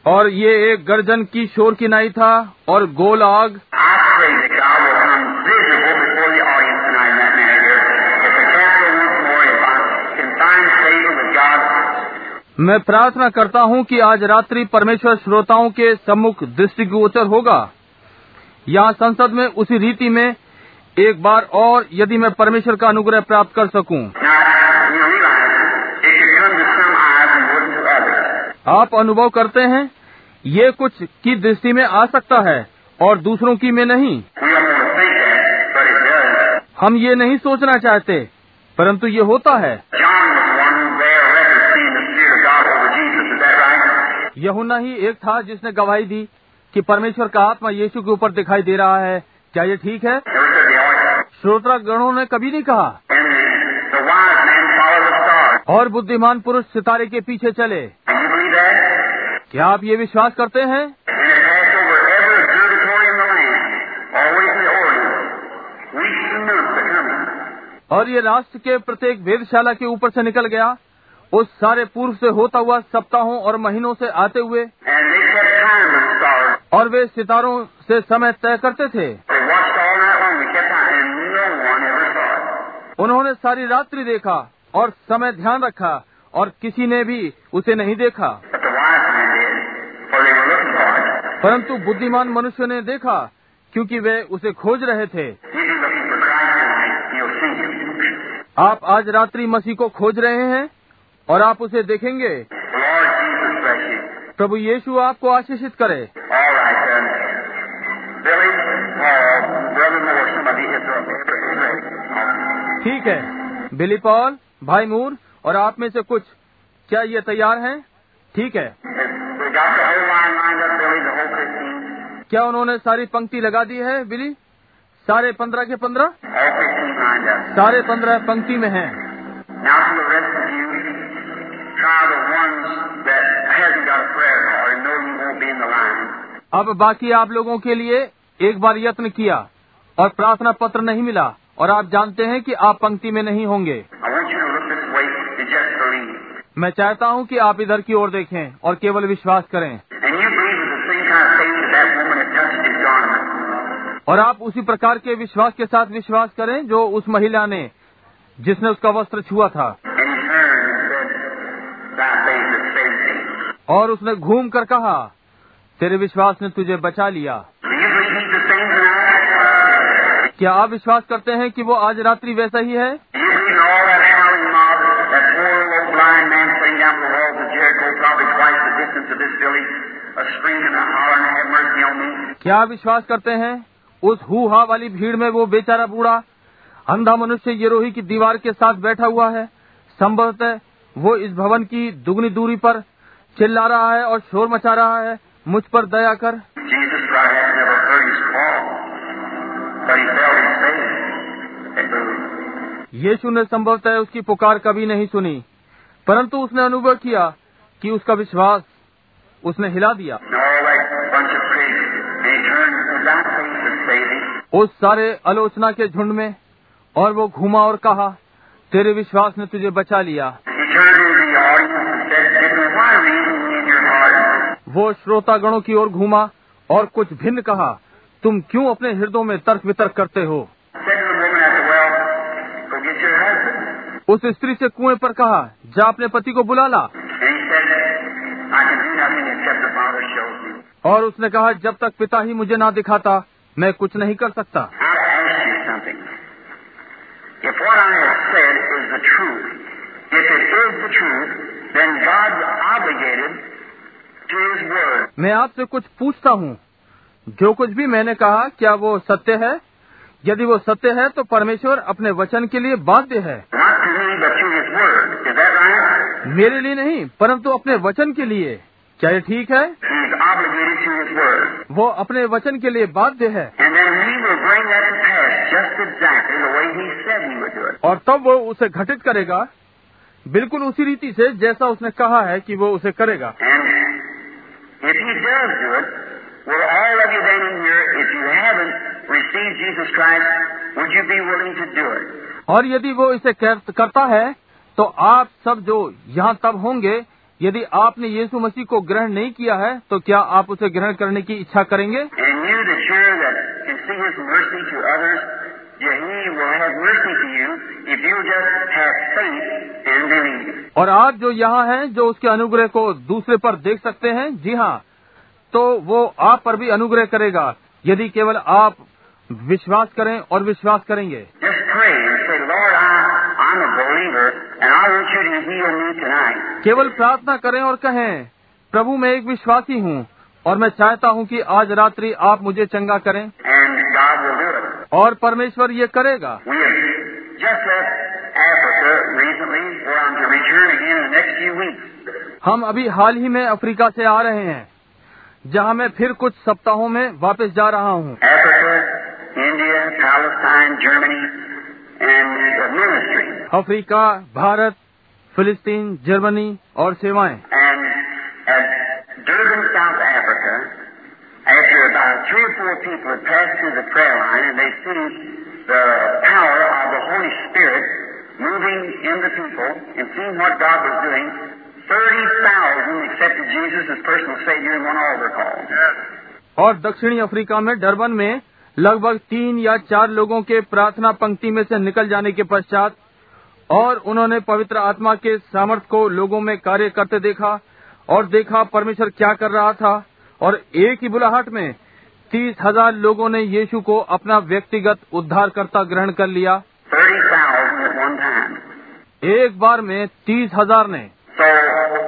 और ये एक गर्जन की शोर की नाई था और गोल आग I pray that God will come visible before the audience tonight in that manner here. If the castle once more, if I can find favor with God, मैं प्रार्थना करता हूँ कि आज रात्रि परमेश्वर श्रोताओं के सम्मुख दृष्टिगोचर होगा यहाँ संसद में उसी रीति में एक बार और यदि मैं परमेश्वर का अनुग्रह प्राप्त कर सकूँ. आप अनुभव करते हैं, ये कुछ की दृष्टि में आ सकता है और दूसरों की में नहीं. हम ये नहीं सोचना चाहते, परंतु ये होता है John was one who bare record seeing the Spirit of God over Jesus. Is that right? यहुना ही एक था जिसने गवाही दी कि परमेश्वर का आत्मा यीशु के ऊपर दिखाई दे रहा है। क्या ये ठीक है? श्रोता गणों ने कभी नहीं कहा। और बुद्धिमान पुरुष सितारे के पीछे चले। क्या आप ये विश्वास करते हैं? और ये राष्ट्र के प्रत्येक वेदशाला के ऊपर से निकल गया। वो सारे पूर्व से होता हुआ सप्ताहों और महीनों से आते हुए और वे सितारों से समय तय करते थे। उन्होंने सारी रात्रि देखा और समय ध्यान रखा और किसी ने भी उसे नहीं देखा। परंतु बुद्धिमान मनुष्य ने देखा क्योंकि वे उसे खोज रहे थे। आप आज रात्रि मसीह को खोज रहे हैं? और आप उसे देखेंगे। प्रभु यीशु आपको आशीषित करे। ठीक है। बिली पॉल, भाई मूर और आप में से कुछ, क्या ये तैयार हैं? ठीक है। क्या उन्होंने सारी पंक्ति लगा दी है, बिली? सारे पंद्रह के पंद्रह? सारे पंद्रह पंक्ति में हैं। अब बाकी आप लोगों के लिए एक बार यत्न किया और प्रार्थना पत्र नहीं मिला और आप जानते हैं कि आप पंक्ति में नहीं होंगे। मैं चाहता हूँ कि आप इधर की ओर देखें और केवल विश्वास करें। और आप उसी प्रकार के विश्वास के साथ विश्वास करें जो उस महिला ने जिसने उसका वस्त्र छुआ था। और उसने घूम कर कहा तेरे विश्वास ने तुझे बचा लिया। क्या आप विश्वास करते हैं कि वो आज रात्रि वैसा ही है? क्या विश्वास करते हैं उस हु हा वाली भीड़ में वो बेचारा बूढ़ा अंधा मनुष्य यरोही की दीवार के साथ बैठा हुआ है? संभवतः वो इस भवन की दुगनी दूरी पर चिल्ला रहा है और शोर मचा रहा है। मुझ पर दया कर। यीशु ने संभवतः उसकी पुकार कभी नहीं सुनी परंतु उसने अनुभव किया कि उसका विश्वास उसने हिला दिया। उस सारे आलोचना के झुंड में और वो घूमा और कहा तेरे विश्वास ने तुझे बचा लिया। वो श्रोतागणों की ओर घूमा और कुछ भिन्न कहा तुम क्यों अपने हृदयों में तर्क वितर्क करते हो? उस स्त्री से कुएँ पर कहा जा अपने पति को बुला ला। और उसने कहा जब तक पिता ही मुझे ना दिखाता मैं कुछ नहीं कर सकता। Truth, then God's obligated मैं आपसे कुछ पूछता हूँ। जो कुछ भी मैंने कहा क्या वो सत्य है? यदि वो सत्य है तो परमेश्वर अपने वचन के लिए बाध्य है? मेरे लिए नहीं परंतु अपने वचन के लिए। क्या ये ठीक है. वो अपने वचन के लिए बाध्य है. और तब वो उसे घटित करेगा। बिल्कुल उसी रीति से जैसा उसने कहा है कि वो उसे करेगा। If He does do it, will all of you then in here, if you haven't received Jesus Christ, would you be willing to do it? और यदि वो इसे करता है तो आप सब जो यहाँ तब होंगे यदि आपने यीशु मसीह को ग्रहण नहीं किया है तो क्या आप उसे ग्रहण करने की इच्छा करेंगे And you that that can see His mercy to others, और आप जो यहाँ हैं, जो उसके अनुग्रह को दूसरे पर देख सकते हैं, जी हाँ तो वो आप पर भी अनुग्रह करेगा, यदि केवल आप विश्वास करें और विश्वास करेंगे। केवल प्रार्थना करें और कहें, प्रभु, मैं एक विश्वासी हूँ और मैं चाहता हूँ कि आज रात्रि आप मुझे चंगा करें। और परमेश्वर ये करेगा। हम अभी हाल ही में अफ्रीका से आ रहे हैं जहाँ मैं फिर कुछ सप्ताहों में वापस जा रहा हूँ। अफ्रीका भारत फिलिस्तीन जर्मनी और सेवाएँ। Durban, South Africa, after about three or four people had passed through the prayer line and they seen the power of the Holy Spirit moving in the people and seeing what God was doing, 30,000 accepted Jesus as personal Savior in one altar call. और दक्षिणी Africa में Durban में लगभग तीन या चार लोगों के प्रार्थना पंक्ति में से निकल जाने के पश्चात और उन्होंने पवित्र आत्मा के सामर्थ्य को लोगों में कार्य करते देखा और देखा परमेश्वर क्या कर रहा था और एक ही बुलाहट में तीस हज़ार लोगों ने यीशु को अपना व्यक्तिगत उद्धारकर्ता ग्रहण कर लिया 30,000 at one time. एक बार में तीस हज़ार ने So we'll.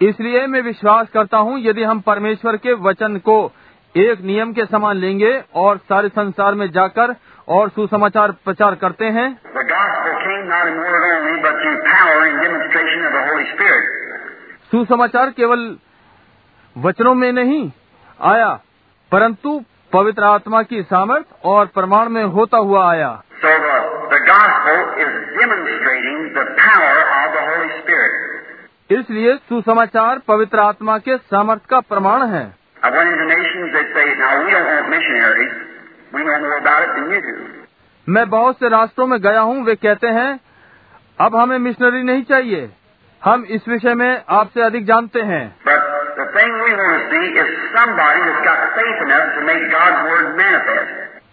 इसलिए मैं विश्वास करता हूँ यदि हम परमेश्वर के वचन को एक नियम के समान लेंगे और सारे संसार में जाकर और सुसमाचार प्रचार करते हैं। सुसमाचार केवल वचनों में नहीं आया परंतु पवित्र आत्मा की सामर्थ और प्रमाण में होता हुआ आया। इसलिए सुसमाचार पवित्र आत्मा के सामर्थ का प्रमाण है। मैं बहुत से राष्ट्रों में गया हूँ वे कहते हैं अब हमें मिशनरी नहीं चाहिए। हम इस विषय में आपसे अधिक जानते हैं।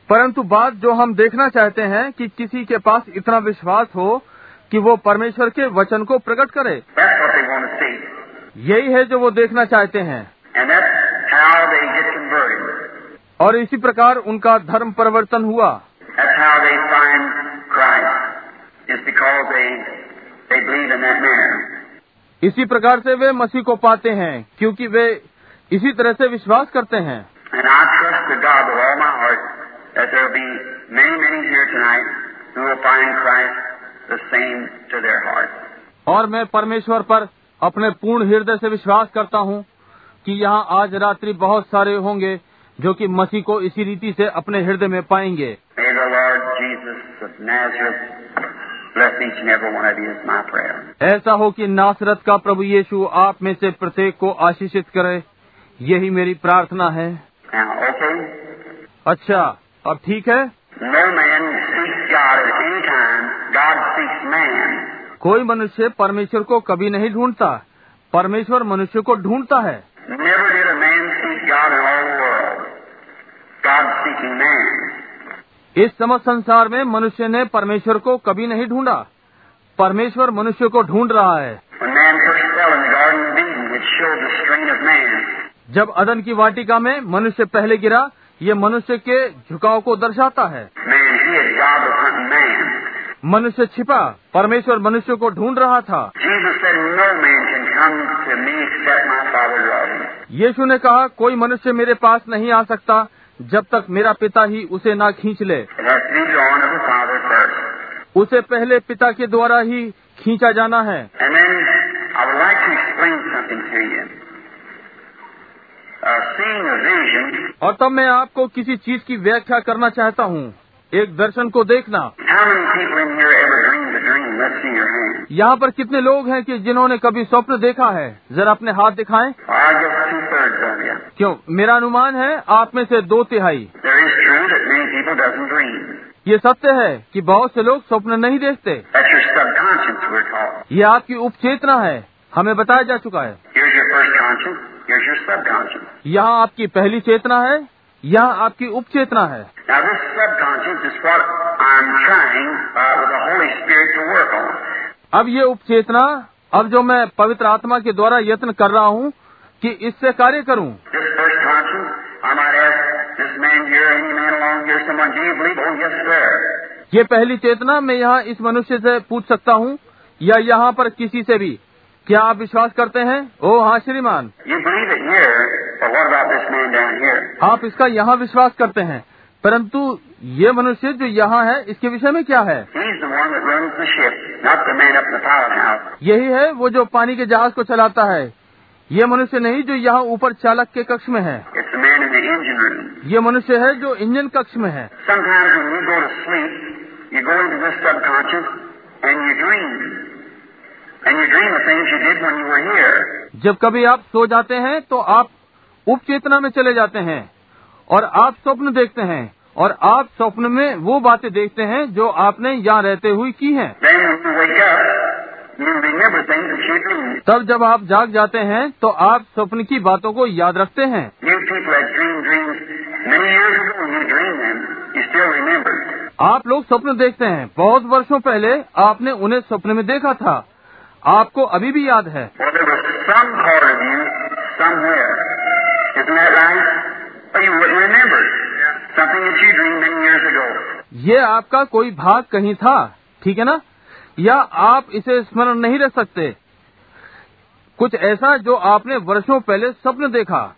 परंतु बात जो हम देखना चाहते हैं कि किसी के पास इतना विश्वास हो कि वो परमेश्वर के वचन को प्रकट करे। यही है जो वो देखना चाहते हैं। और इसी प्रकार उनका धर्म परिवर्तन हुआ। इसी प्रकार से वे मसीह को पाते हैं क्योंकि वे इसी तरह से विश्वास करते हैं। और मैं परमेश्वर पर अपने पूर्ण हृदय से विश्वास करता हूँ कि यहाँ आज रात्रि बहुत सारे होंगे जो कि मसीह को इसी रीति से अपने हृदय में पाएँगे। ऐसा हो कि नासरत का प्रभु यीशु आप में से प्रत्येक को आशीषित करे यही मेरी प्रार्थना है। Now, okay. अच्छा अब ठीक है? No कोई मनुष्य परमेश्वर को कभी नहीं ढूंढता। परमेश्वर मनुष्य को ढूंढता है। इस समस्त संसार में मनुष्य ने परमेश्वर को कभी नहीं ढूंढा। परमेश्वर मनुष्य को ढूंढ रहा है। जब अदन की वाटिका में मनुष्य पहले गिरा ये मनुष्य के झुकाव को दर्शाता है। मनुष्य छिपा परमेश्वर मनुष्य को ढूंढ रहा था। यीशु ने कहा कोई मनुष्य मेरे पास नहीं आ सकता जब तक मेरा पिता ही उसे ना खींच ले। उसे पहले पिता के द्वारा ही खींचा जाना है। और तब मैं आपको किसी चीज़ की व्याख्या करना चाहता हूँ। एक दर्शन को देखना। यहाँ पर कितने लोग हैं कि जिन्होंने कभी स्वप्न देखा है? जरा अपने हाथ दिखाए। क्यों? मेरा अनुमान है आप में से दो तिहाई। ये सत्य है कि बहुत से लोग स्वप्न नहीं देखते। ये आपकी उपचेतना है। हमें बताया जा चुका है। यहाँ आपकी पहली चेतना है। यह आपकी उपचेतना है। अब ये उपचेतना अब जो मैं पवित्र आत्मा के द्वारा यत्न कर रहा हूँ कि इससे कार्य करूँ। ये पहली चेतना मैं यहाँ इस मनुष्य से पूछ सकता हूँ या यहाँ पर किसी से भी। क्या आप विश्वास करते हैं? ओ हाँ श्रीमान। आप इसका यहाँ विश्वास करते हैं। परंतु ये मनुष्य जो यहाँ है इसके विषय में क्या है? यही है वो जो पानी के जहाज़ को चलाता है। ये मनुष्य नहीं जो यहाँ ऊपर चालक के कक्ष में है। ये मनुष्य है जो इंजन कक्ष में है. जब कभी आप सो जाते हैं तो आप उपचेतना में चले जाते हैं और आप स्वप्न देखते हैं और आप स्वप्न में वो बातें देखते हैं जो आपने यहाँ रहते हुए की हैं. तब जब आप जाग जाते हैं तो आप स्वप्न की बातों को याद रखते हैं. आप लोग स्वप्न देखते हैं। बहुत वर्षों पहले आपने उन्हें स्वप्न में देखा था। आपको अभी भी याद है। ये आपका कोई भाग कहीं था ठीक है ना? या आप इसे स्मरण नहीं रह सकते? कुछ ऐसा जो आपने वर्षों पहले सपने देखा।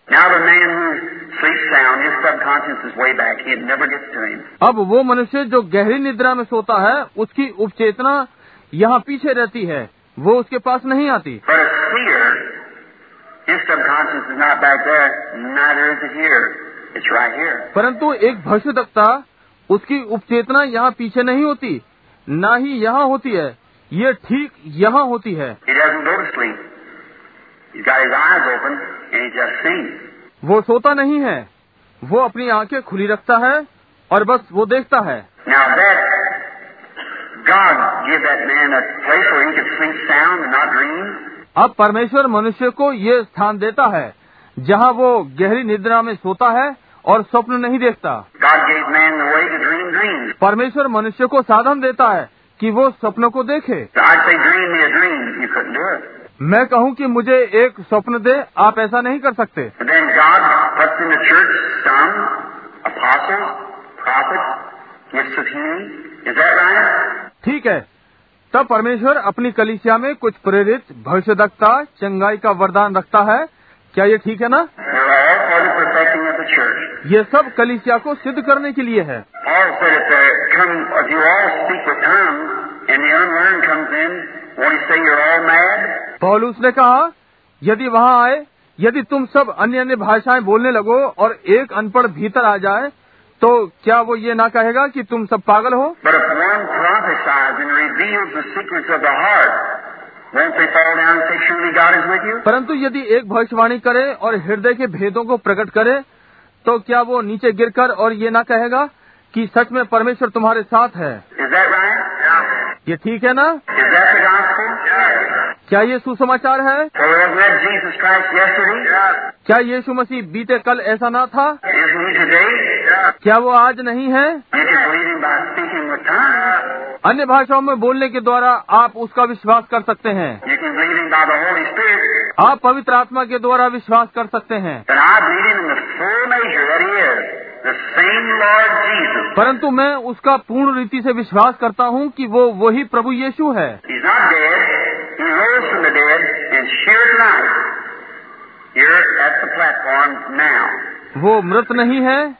अब वो मनुष्य जो गहरी निद्रा में सोता है उसकी उपचेतना यहाँ पीछे रहती है। वो उसके पास नहीं आती। परंतु एक भविष्य भविष्यता उसकी उपचेतना यहाँ पीछे नहीं होती। न ही यहाँ होती है। ये ठीक यहाँ होती है। वो सोता नहीं है। वो अपनी आँखें खुली रखता है और बस वो देखता है। अब परमेश्वर मनुष्य को ये स्थान देता है जहाँ वो गहरी निद्रा में सोता है और स्वप्न नहीं देखता। परमेश्वर मनुष्य को साधन देता है कि वो स्वप्न को देखे। मैं कहूँ कि मुझे एक स्वप्न दे आप ऐसा नहीं कर सकते। Apostles, prophets, ठीक है। तब परमेश्वर अपनी कलिसिया में कुछ प्रेरित भविष्य दक्ता चंगाई का वरदान रखता है। क्या ये ठीक है ना? ये सब कलिसिया को सिद्ध करने के लिए है। पॉल उसने कहा यदि वहाँ आए यदि तुम सब अन्य अन्य भाषाएँ बोलने लगो और एक अनपढ़ भीतर आ जाए तो क्या वो ये ना कहेगा कि तुम सब पागल हो? परंतु यदि एक भविष्यवाणी करे और हृदय के भेदों को प्रकट करे तो क्या वो नीचे गिरकर और ये ना कहेगा कि सच में परमेश्वर तुम्हारे साथ है? Right? yeah. ये ठीक है ना? क्या ये सुसमाचार है? क्या यीशु मसीह बीते कल ऐसा ना था? क्या वो आज नहीं है? अन्य भाषाओं में बोलने के द्वारा आप उसका विश्वास कर सकते हैं। आप पवित्र आत्मा के द्वारा विश्वास कर सकते हैं। परंतु मैं उसका पूर्ण रीति से विश्वास करता हूँ कि वो वही प्रभु यीशु है। rose from the dead and shared life. You're at the platform now. वो मृत नहीं है।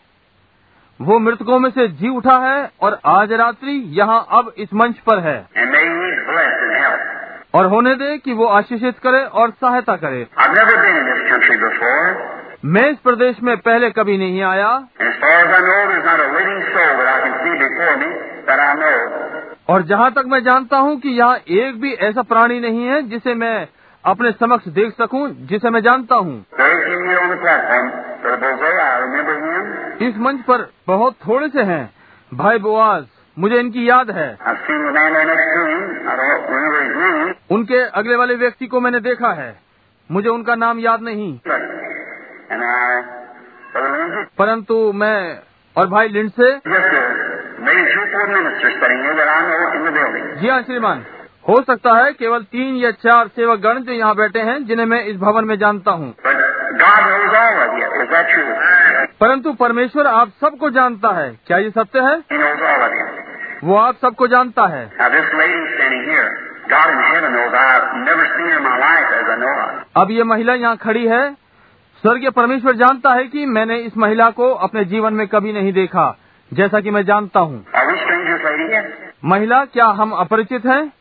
वो मृतकों में से जी उठा है और आज रात्रि यहाँ अब इस मंच पर है। और होने दे कि वो आशीषित करे और सहायता करे। मैं इस प्रदेश में पहले कभी नहीं आया। और जहाँ तक मैं जानता हूँ कि यहाँ एक भी ऐसा प्राणी नहीं है जिसे मैं अपने समक्ष देख सकूँ जिसे मैं जानता हूँ। इस मंच पर बहुत थोड़े से हैं। भाई बोआज मुझे इनकी याद है। उनके अगले वाले व्यक्ति को मैंने देखा है। मुझे उनका नाम याद नहीं। परंतु मैं और भाई लिंड से जी हाँ श्रीमान। हो सकता है केवल तीन या चार सेवक गण जो यहाँ बैठे हैं जिन्हें मैं इस भवन में जानता हूँ। परंतु परमेश्वर आप सबको जानता है। क्या ये सत्य है? वो आप सबको जानता है। अब ये महिला यहाँ खड़ी है। स्वर्गीय परमेश्वर जानता है कि मैंने इस महिला को अपने जीवन में कभी नहीं देखा। जैसा कि मैं जानता हूँ। महिला क्या हम अपरिचित हैं?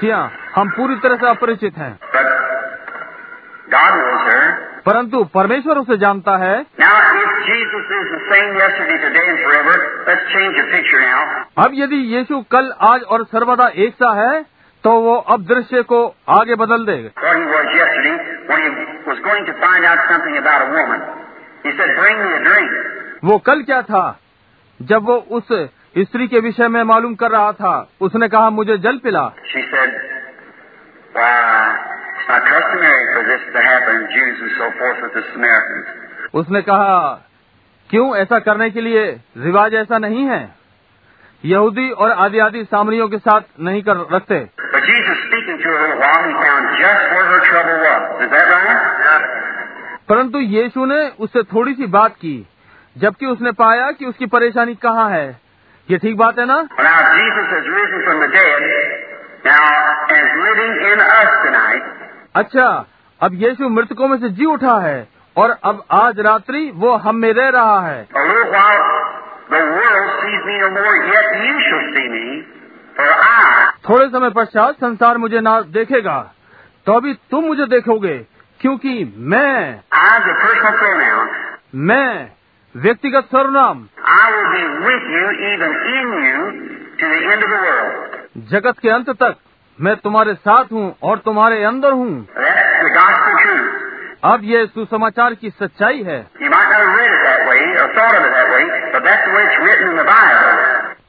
क्या हम पूरी तरह से अपरिचित हैं। परंतु परमेश्वर उसे जानता है। अब यदि यीशु कल आज और सर्वदा एक सा है तो वो अब दृश्य को आगे बदल दे। वो कल क्या था? जब वो उस स्त्री के विषय में मालूम कर रहा था उसने कहा मुझे जल पिला। उसने कहा क्यों ऐसा करने के लिए? रिवाज ऐसा नहीं है। यहूदी और आदि आदि सामरियों के साथ नहीं कर रखते। परंतु यीशु ने उससे थोड़ी सी बात की। जबकि उसने पाया कि उसकी परेशानी कहाँ है। ये ठीक बात है ना? अच्छा अब यीशु मृतकों में से जी उठा है और अब आज रात्रि वो हम में रह रहा है। थोड़े समय पश्चात संसार मुझे ना देखेगा। तो अभी तुम मुझे देखोगे क्योंकि मैं आज मैं व्यक्तिगत सर्वनाम। जगत के अंत तक मैं तुम्हारे साथ हूँ और तुम्हारे अंदर हूँ। अब ये सुसमाचार की सच्चाई है।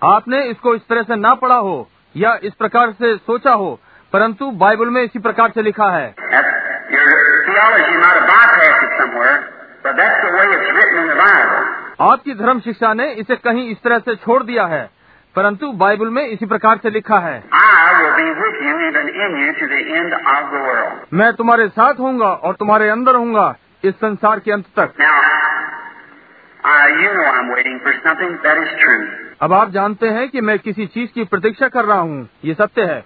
आपने इसको इस तरह से ना पढ़ा हो या इस प्रकार से सोचा हो परंतु बाइबल में इसी प्रकार से लिखा है। Your. आपकी धर्म शिक्षा ने इसे कहीं इस तरह से छोड़ दिया है परंतु बाइबल में इसी प्रकार से लिखा है। मैं तुम्हारे साथ हूँगा और तुम्हारे अंदर हूँगा इस संसार के अंत तक। अब आप जानते हैं कि मैं किसी चीज़ की प्रतीक्षा कर रहा हूँ ये सत्य है।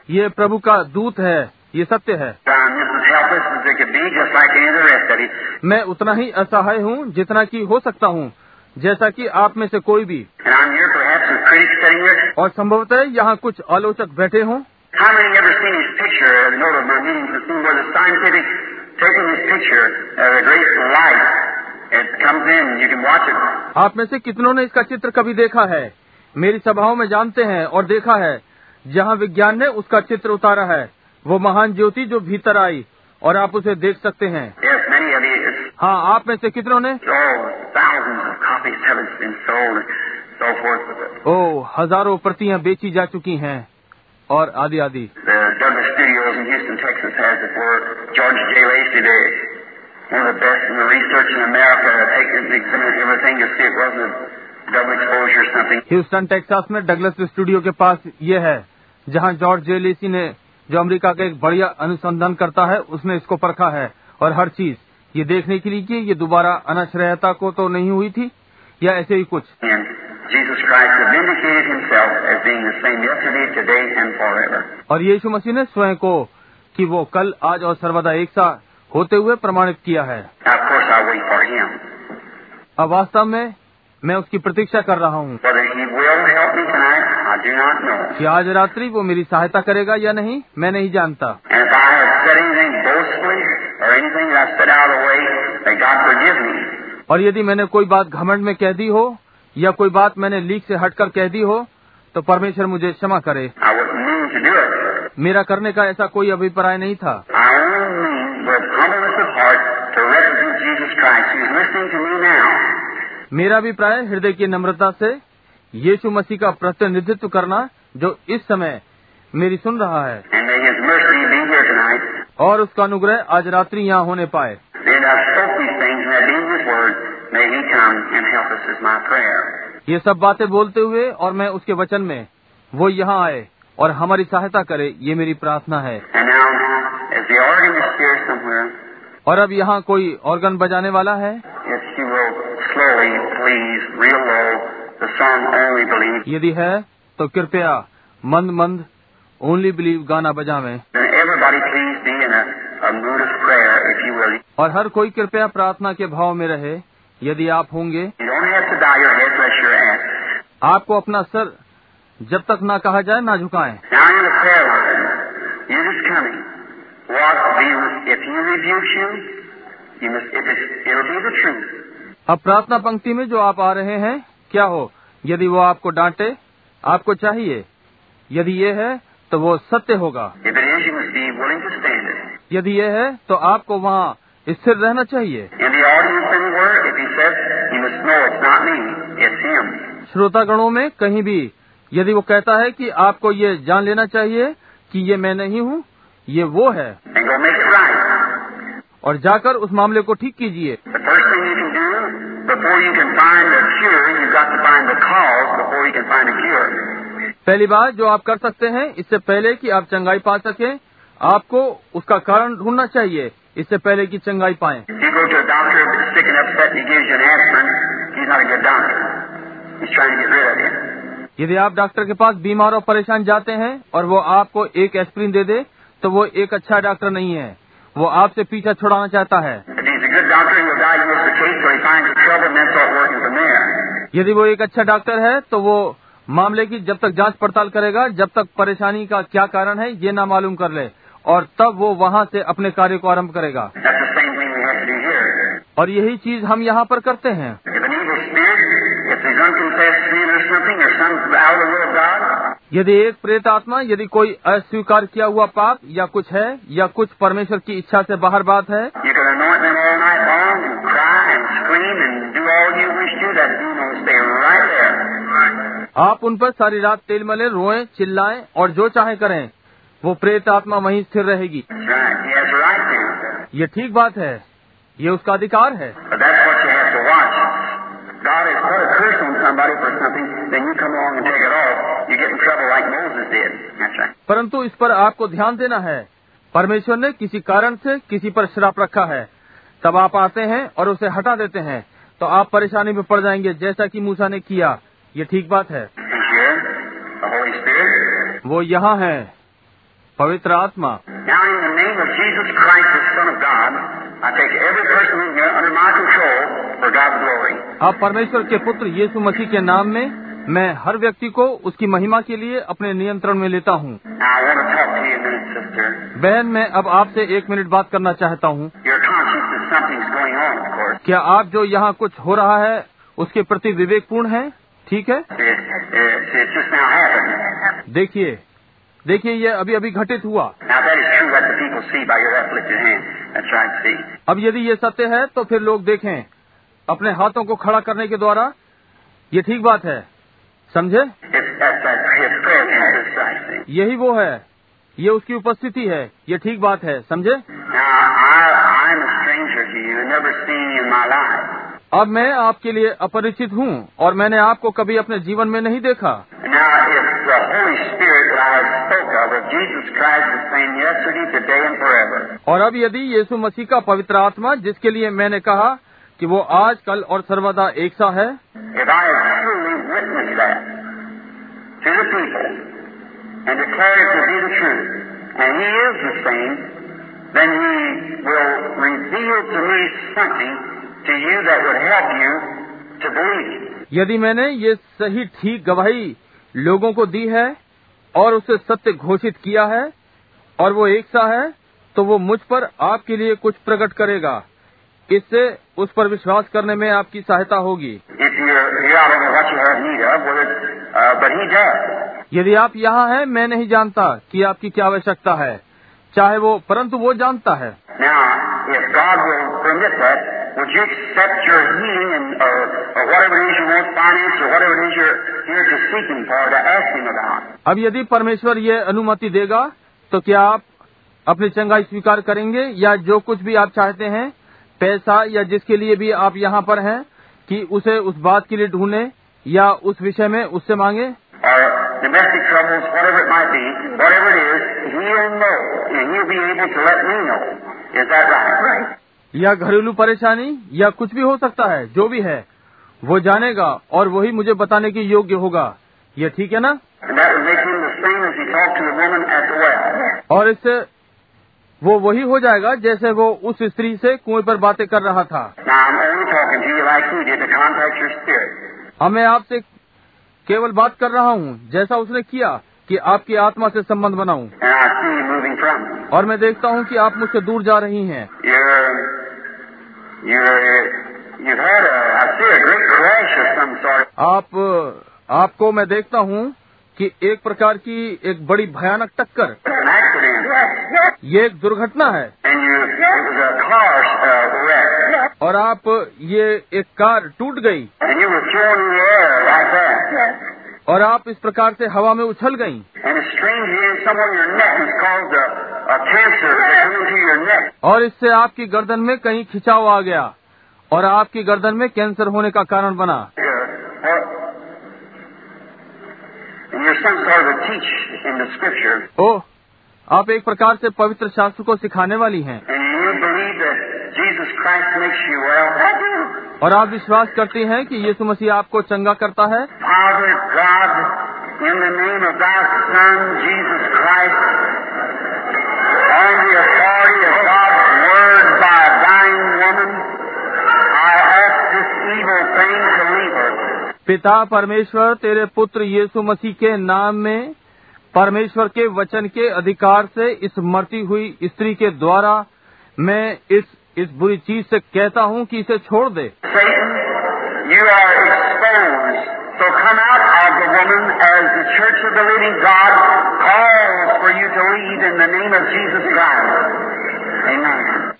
[LAUGHS] ये प्रभु का दूत है। ये सत्य है। मैं उतना ही असहाय हूँ जितना कि हो सकता हूँ, जैसा कि आप में से कोई भी। और संभवतः यहाँ कुछ आलोचक बैठे हों। आप में से कितनों ने इसका चित्र कभी देखा है? मेरी सभाओं में जानते हैं और देखा है, जहाँ विज्ञान ने उसका चित्र उतारा है। वो महान ज्योति जो भीतर आई और आप उसे देख सकते हैं। हाँ आप में से कितनों ने? ओ हज़ारों प्रतियाँ बेची जा चुकी हैं और आदि आदि ह्यूस्टन टेक्सास में डगलस स्टूडियो के पास ये है जहाँ जॉर्ज जेलेसी ने जो अमेरिका का एक बढ़िया अनुसंधान करता है उसने इसको परखा है और हर चीज़ ये देखने के लिए कि ये दोबारा अनाश्रयता को तो नहीं हुई थी या ऐसे ही कुछ. और यीशु मसीह ने स्वयं को कि वो कल आज और सर्वदा एक सा होते हुए प्रमाणित किया है. अब वास्तव में मैं उसकी प्रतीक्षा कर रहा हूँ। क्या आज रात्रि वो मेरी सहायता करेगा या नहीं मैं नहीं जानता। और यदि मैंने कोई बात घमंड में कह दी हो या कोई बात मैंने लीक से हटकर कह दी हो तो परमेश्वर मुझे क्षमा करे। मेरा करने का ऐसा कोई अभिप्राय नहीं था. मेरा भी प्राय हृदय की नम्रता से यीशु मसीह का प्रतिनिधित्व करना जो इस समय मेरी सुन रहा है। और उसका अनुग्रह आज रात्रि यहाँ होने पाए। ये सब बातें बोलते हुए और मैं उसके वचन में वो यहाँ आए और हमारी सहायता करे ये मेरी प्रार्थना है। और अब यहाँ कोई ऑर्गन बजाने वाला है? यदि है तो कृपया मंद मंद ओनली बिलीव गाना बजावे। और हर कोई कृपया प्रार्थना के भाव में रहे यदि आप होंगे। आपको अपना सर जब तक ना कहा जाए ना झुकाए। If. अब प्रार्थना पंक्ति में जो आप आ रहे हैं, क्या हो यदि वो आपको डांटे, आपको चाहिए, यदि ये है तो वो सत्य होगा. यदि ये है तो आपको वहाँ स्थिर रहना चाहिए. श्रोतागणों में कहीं भी यदि वो कहता है कि आपको ये जान लेना चाहिए कि ये मैं नहीं हूँ, ये वो है And go make it right. और जाकर उस मामले को ठीक कीजिए। पहली बात जो आप कर सकते हैं इससे पहले कि आप चंगाई पा सके आपको उसका कारण ढूंढना चाहिए। इससे पहले कि चंगाई पाए। यदि आप डॉक्टर के पास बीमार और परेशान जाते हैं और वो आपको एक एस्प्रिन दे दे तो वो एक अच्छा डॉक्टर नहीं है। वो आपसे पीछा छुड़ाना चाहता है। यदि वो एक अच्छा डॉक्टर है तो वो मामले की जब तक जाँच पड़ताल करेगा जब तक परेशानी का क्या कारण है ये ना मालूम कर ले। और तब वो वहाँ से अपने कार्य को आरंभ करेगा। और यही चीज़ हम यहाँ पर करते हैं। यदि एक प्रेत आत्मा यदि कोई अस्वीकार किया हुआ पाप या कुछ है या कुछ परमेश्वर की इच्छा से बाहर बात है आप उन पर सारी रात तेल मले रोए चिल्लाए और जो चाहे करें वो प्रेत आत्मा वहीं स्थिर रहेगी। ये ठीक बात है। ये उसका अधिकार है। But that's. God has put a curse on somebody for something, then you come along and take it off. You get in trouble like Moses did. That's right. परंतु इस पर आपको ध्यान देना है परमेश्वर ने किसी कारण से किसी पर श्राप रखा है तब आप आते हैं और उसे हटा देते हैं तो आप परेशानी में पड़ जाएँगे जैसा कि मूसा ने किया ये ठीक बात है. वो यहाँ है पवित्र आत्मा। अब परमेश्वर के पुत्र यीशु मसीह के नाम में मैं हर व्यक्ति को उसकी महिमा के लिए अपने नियंत्रण में लेता हूँ। बहन मैं अब आपसे एक मिनट बात करना चाहता हूँ। क्या आप जो यहाँ कुछ हो रहा है उसके प्रति विवेकपूर्ण है? ठीक है? देखिए देखिए ये अभी अभी घटित हुआ। अब यदि ये सत्य है तो फिर लोग देखें अपने हाथों को खड़ा करने के द्वारा ये ठीक बात है समझे? यही वो है ये उसकी उपस्थिति है ये ठीक बात है समझे? अब मैं आपके लिए अपरिचित हूँ और मैंने आपको कभी अपने जीवन में नहीं देखा। The Holy Spirit that I have spoke of, of Jesus Christ, the same yesterday, today, and forever. और अब यदि यीशु मसीह का पवित्र आत्मा जिसके लिए मैंने कहा कि वो आज कल और सर्वदा एक सा है If I have truly witnessed that to the people and declared it to be the truth, and He is the same, then He will reveal to me something to you that would help you to believe यदि मैंने ये सही ठीक गवाही लोगों को दी है और उसे सत्य घोषित किया है और वो एक सा है तो वो मुझ पर आपके लिए कुछ प्रकट करेगा इससे उस पर विश्वास करने में आपकी सहायता होगी. यदि आप यहाँ हैं, मैं नहीं जानता कि आपकी क्या आवश्यकता है चाहे वो परंतु वो जानता है। अब यदि परमेश्वर ये अनुमति देगा तो क्या आप अपनी चंगाई स्वीकार करेंगे या जो कुछ भी आप चाहते हैं पैसा या जिसके लिए भी आप यहाँ पर हैं कि उसे उस बात के लिए ढूंढें या उस विषय में उससे मांगे? Domestic troubles, whatever it might be, whatever it is, He'll know, and He'll be able to let me know. Is that right? Right. या घरेलू परेशानी या कुछ भी हो सकता है जो भी है वो जानेगा और वही मुझे बताने के योग्य होगा ये ठीक है ना And that would make Him the same as He talked to the woman at the well. और इससे वो वही हो जाएगा जैसे वो उस स्त्री से कुएँ पर बातें कर रहा था Now, I'm only talking to you like did to contact your spirit. अब मैं आपसे केवल बात कर रहा हूँ जैसा उसने किया कि आपकी आत्मा से संबंध बनाऊँ. और मैं देखता हूँ कि आप मुझसे दूर जा रही हैं। You're, you're, you've had a, I see a great crash of some sort. आप आपको मैं देखता हूँ कि एक प्रकार की एक बड़ी भयानक टक्कर। ये एक दुर्घटना है। और आप ये एक कार टूट गई। और आप इस प्रकार से हवा में उछल गई। और इससे आपकी गर्दन में कहीं खिंचाव आ गया और आपकी गर्दन में कैंसर होने का कारण बना। ओह आप एक प्रकार से पवित्र शास्त्र को सिखाने वाली हैं। और आप विश्वास करती हैं कि यीशु मसीह आपको चंगा करता है? पिता परमेश्वर तेरे पुत्र यीशु मसीह के नाम में परमेश्वर के वचन के अधिकार से इस मरती हुई स्त्री के द्वारा मैं इस इस बुरी चीज़ से कहता हूँ कि इसे छोड़ दे।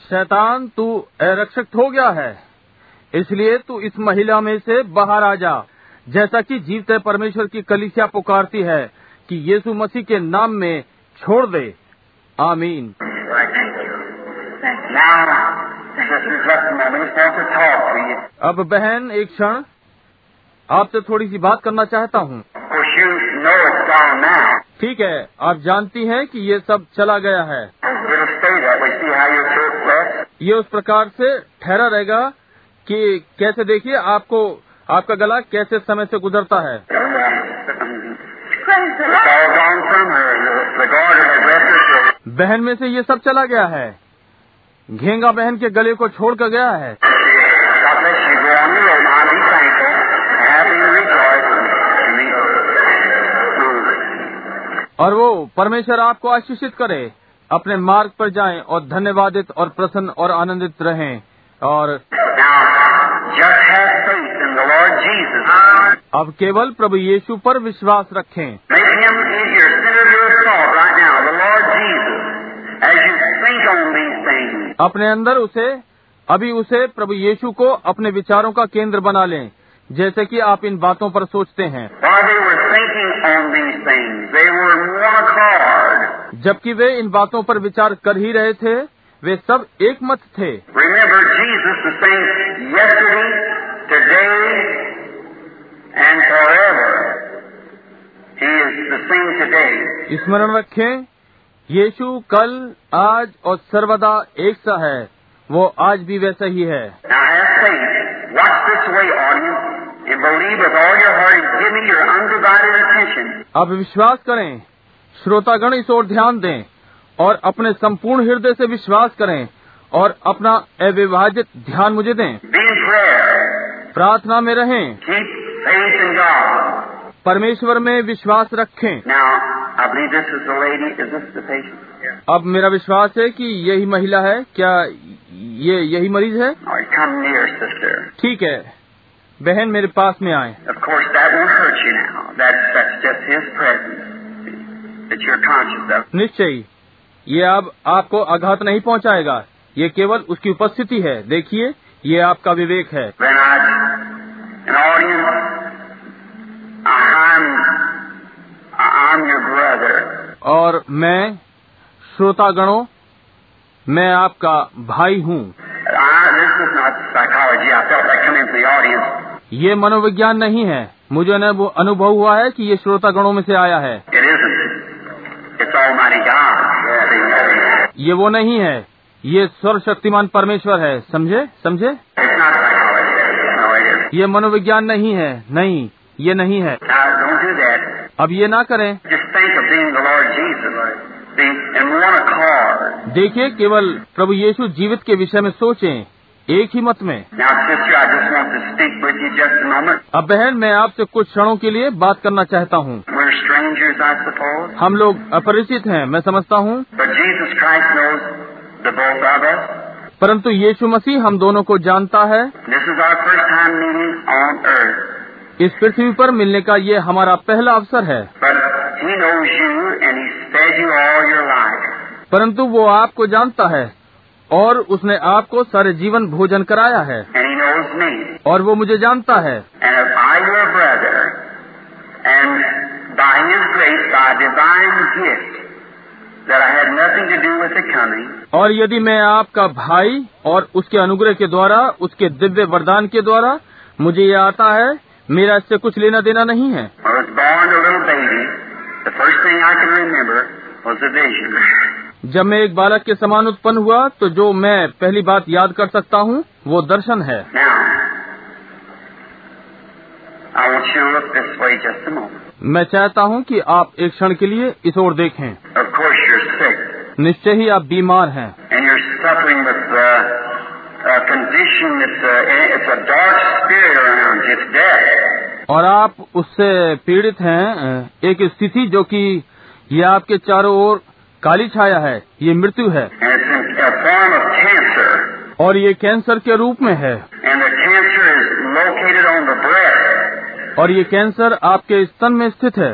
शैतान तू अरक्षक हो गया है। इसलिए तू इस महिला में से बाहर आ जा। जैसा कि जीवते परमेश्वर की कलिसिया पुकारती है कि यीशु मसीह के नाम में छोड़ दे। आमीन। अब बहन, एक क्षण, आपसे थोड़ी सी बात करना चाहता हूँ। ठीक है, आप जानती हैं कि ये सब चला गया है। ये उस प्रकार से ठहरा रहेगा कि कैसे देखिए, आपको, आपका गला कैसे समय से गुजरता है। बहन में से ये सब चला गया है। घेंगा बहन के गले को छोड़ कर गया है. और वो परमेश्वर आपको आशीषित करे। अपने मार्ग पर जाएँ और धन्यवादित और प्रसन्न और आनंदित रहें। और Now, अब केवल प्रभु यीशु पर विश्वास रखें। अपने अंदर उसे अभी उसे प्रभु यीशु को अपने विचारों का केंद्र बना लें जैसे कि आप इन बातों पर सोचते हैं। जबकि वे इन बातों पर विचार कर ही रहे थे वे सब एक मत थे स्मरण रखें यीशु कल आज और सर्वदा एक सा है। वो आज भी वैसा ही है। अब विश्वास करें श्रोतागण इस ओर ध्यान दें। और अपने संपूर्ण हृदय से विश्वास करें और अपना अविभाजित ध्यान मुझे दें। प्रार्थना में रहें। परमेश्वर में विश्वास रखें। अब मेरा विश्वास है कि यही महिला है। क्या ये यही मरीज़ है? ठीक है। बहन मेरे पास में आए। निश्चय। ये अब आपको आघात नहीं पहुंचाएगा। ये केवल उसकी उपस्थिति है। देखिए ये आपका विवेक है. और मैं श्रोतागणों मैं आपका भाई हूँ। Audience. ये मनोविज्ञान नहीं है। मुझे अनु- अनुभव हुआ है कि ये श्रोतागणों में से आया है। It isn't. It's Almighty God. ये वो नहीं है। ये स्वर शक्तिमान परमेश्वर है। समझे? समझे? ये मनोविज्ञान नहीं है। नहीं, ये नहीं है। अब ये ना करें। देखिए, केवल प्रभु यीशु जीवित के विषय में सोचें। एक ही मत में। अब बहन मैं आपसे कुछ क्षणों के लिए बात करना चाहता हूँ। हम लोग अपरिचित हैं मैं समझता हूँ। परंतु यीशु मसीह हम दोनों को जानता है। इस पृथ्वी पर मिलने का ये हमारा पहला अवसर है। परंतु वो आपको जानता है। और उसने आपको सारे जीवन भोजन कराया है. और वो मुझे जानता है। Brother, grace, coming, और यदि मैं आपका भाई और उसके अनुग्रह के द्वारा उसके दिव्य वरदान के द्वारा मुझे ये आता है मेरा इससे कुछ लेना देना नहीं है। जब मैं एक बालक के समान उत्पन्न हुआ तो जो मैं पहली बात याद कर सकता हूँ वो दर्शन है। मैं चाहता हूँ कि आप एक क्षण के लिए इस ओर देखें। निश्चय ही आप बीमार हैं। और आप उससे पीड़ित हैं एक स्थिति जो कि ये आपके चारों ओर काली छाया है ये मृत्यु है। और ये कैंसर के रूप में है। और ये कैंसर आपके स्तन में स्थित है।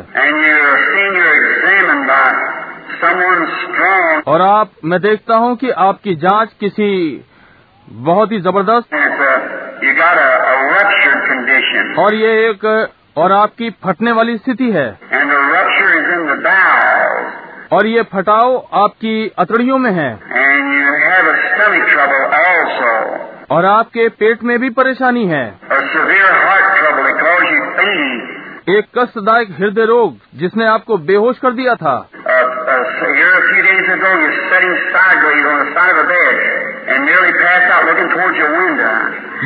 और आप मैं देखता हूँ कि आपकी जाँच किसी बहुत ही ज़बरदस्त और ये एक और आपकी फटने वाली स्थिति है। And the rupture is in. और ये फटाव आपकी अतड़ियों में है। और आपके पेट में भी परेशानी है। एक कष्टदायक हृदय रोग जिसने आपको बेहोश कर दिया था।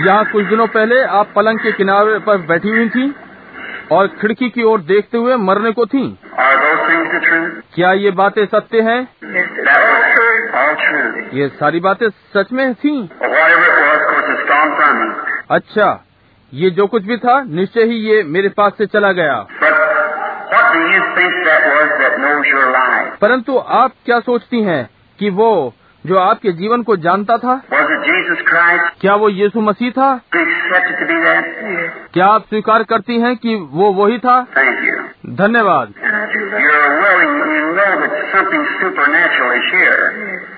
यहाँ कुछ दिनों पहले आप पलंग के किनारे पर बैठी हुई थी और खिड़की की ओर देखते हुए मरने को थी। Uh, क्या ये बातें सत्य हैं? ये सारी बातें सच में थी? अच्छा ये जो कुछ भी था निश्चय ही ये मेरे पास से चला गया। परंतु आप क्या सोचती हैं कि वो जो आपके जीवन को जानता था? क्या वो यीशु मसीह था? क्या आप स्वीकार करती हैं कि वो वही था? धन्यवाद।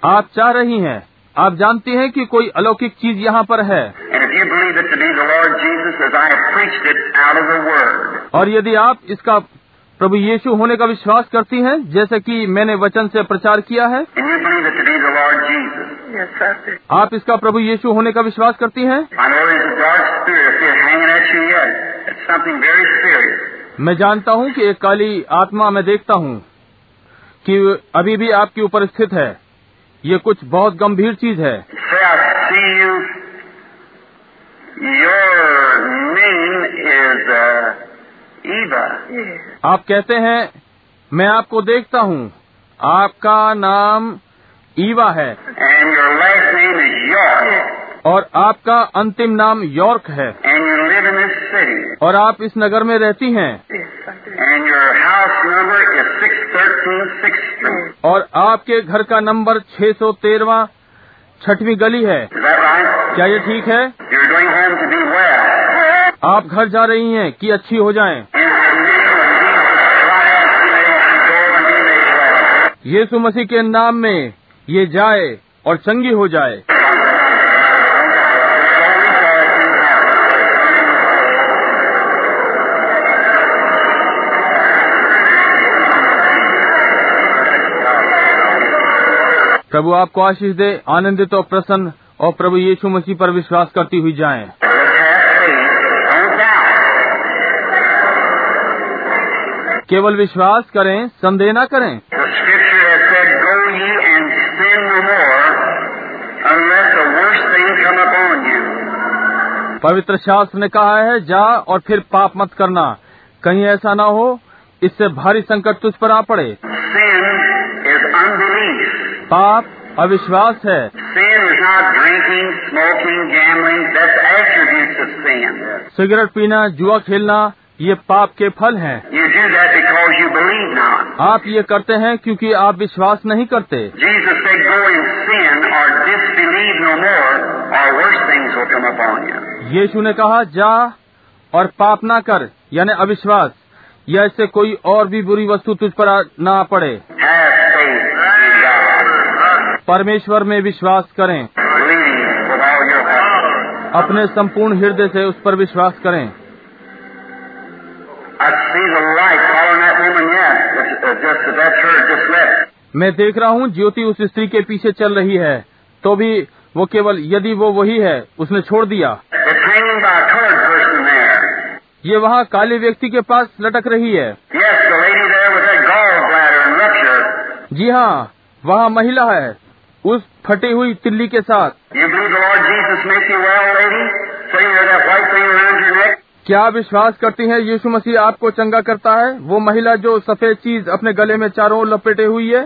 आप चाह रही हैं। आप जानती हैं कि कोई अलौकिक चीज़ यहाँ पर है। और यदि आप इसका प्रभु यीशु होने का विश्वास करती हैं जैसे कि मैंने वचन से प्रचार किया है। आप इसका प्रभु यीशु होने का विश्वास करती हैं? मैं जानता हूँ कि एक काली आत्मा मैं देखता हूँ कि अभी भी आपके ऊपर स्थित है। ये कुछ बहुत गंभीर चीज़ है। Your name is, uh, आप कहते हैं मैं आपको देखता हूँ। आपका नाम ईवा है। और आपका अंतिम नाम यॉर्क है। और आप इस नगर में रहती हैं। और आपके घर का नंबर छह सौ तेरवा छठवीं गली है। क्या ये ठीक है. आप घर जा रही हैं कि अच्छी हो जाएँ। यीशु मसीह के नाम में ये जाए और चंगी हो जाए प्रभु आपको आशीष दे, आनंदित और प्रसन्न, और प्रभु यीशु मसीह पर विश्वास करती हुई जाएँ। केवल विश्वास करें, संदेह न करें। पवित्र शास्त्र ने कहा है, जा और फिर पाप मत करना। कहीं ऐसा ना हो, इससे भारी संकट तुझ पर आ पड़े। पाप अविश्वास है। सिगरेट पीना, जुआ खेलना ये पाप के फल हैं। आप ये करते हैं क्योंकि आप विश्वास नहीं करते। यीशु ने कहा जा और पाप ना कर यानी अविश्वास। या इससे कोई और भी बुरी वस्तु तुझ पर ना पड़े। परमेश्वर में विश्वास करें। अपने संपूर्ण हृदय से उस पर विश्वास करें। मैं देख रहा हूँ ज्योति उस स्त्री के पीछे चल रही है। तो भी वो केवल यदि वो वही है उसने छोड़ दिया. ये वहाँ काले व्यक्ति के पास लटक रही है. जी हाँ वहाँ महिला है उस फटी हुई तिल्ली के साथ। क्या विश्वास करती हैं यीशु मसीह आपको चंगा करता है? वो महिला जो सफ़ेद चीज़ अपने गले में चारों ओर लपेटे हुई है।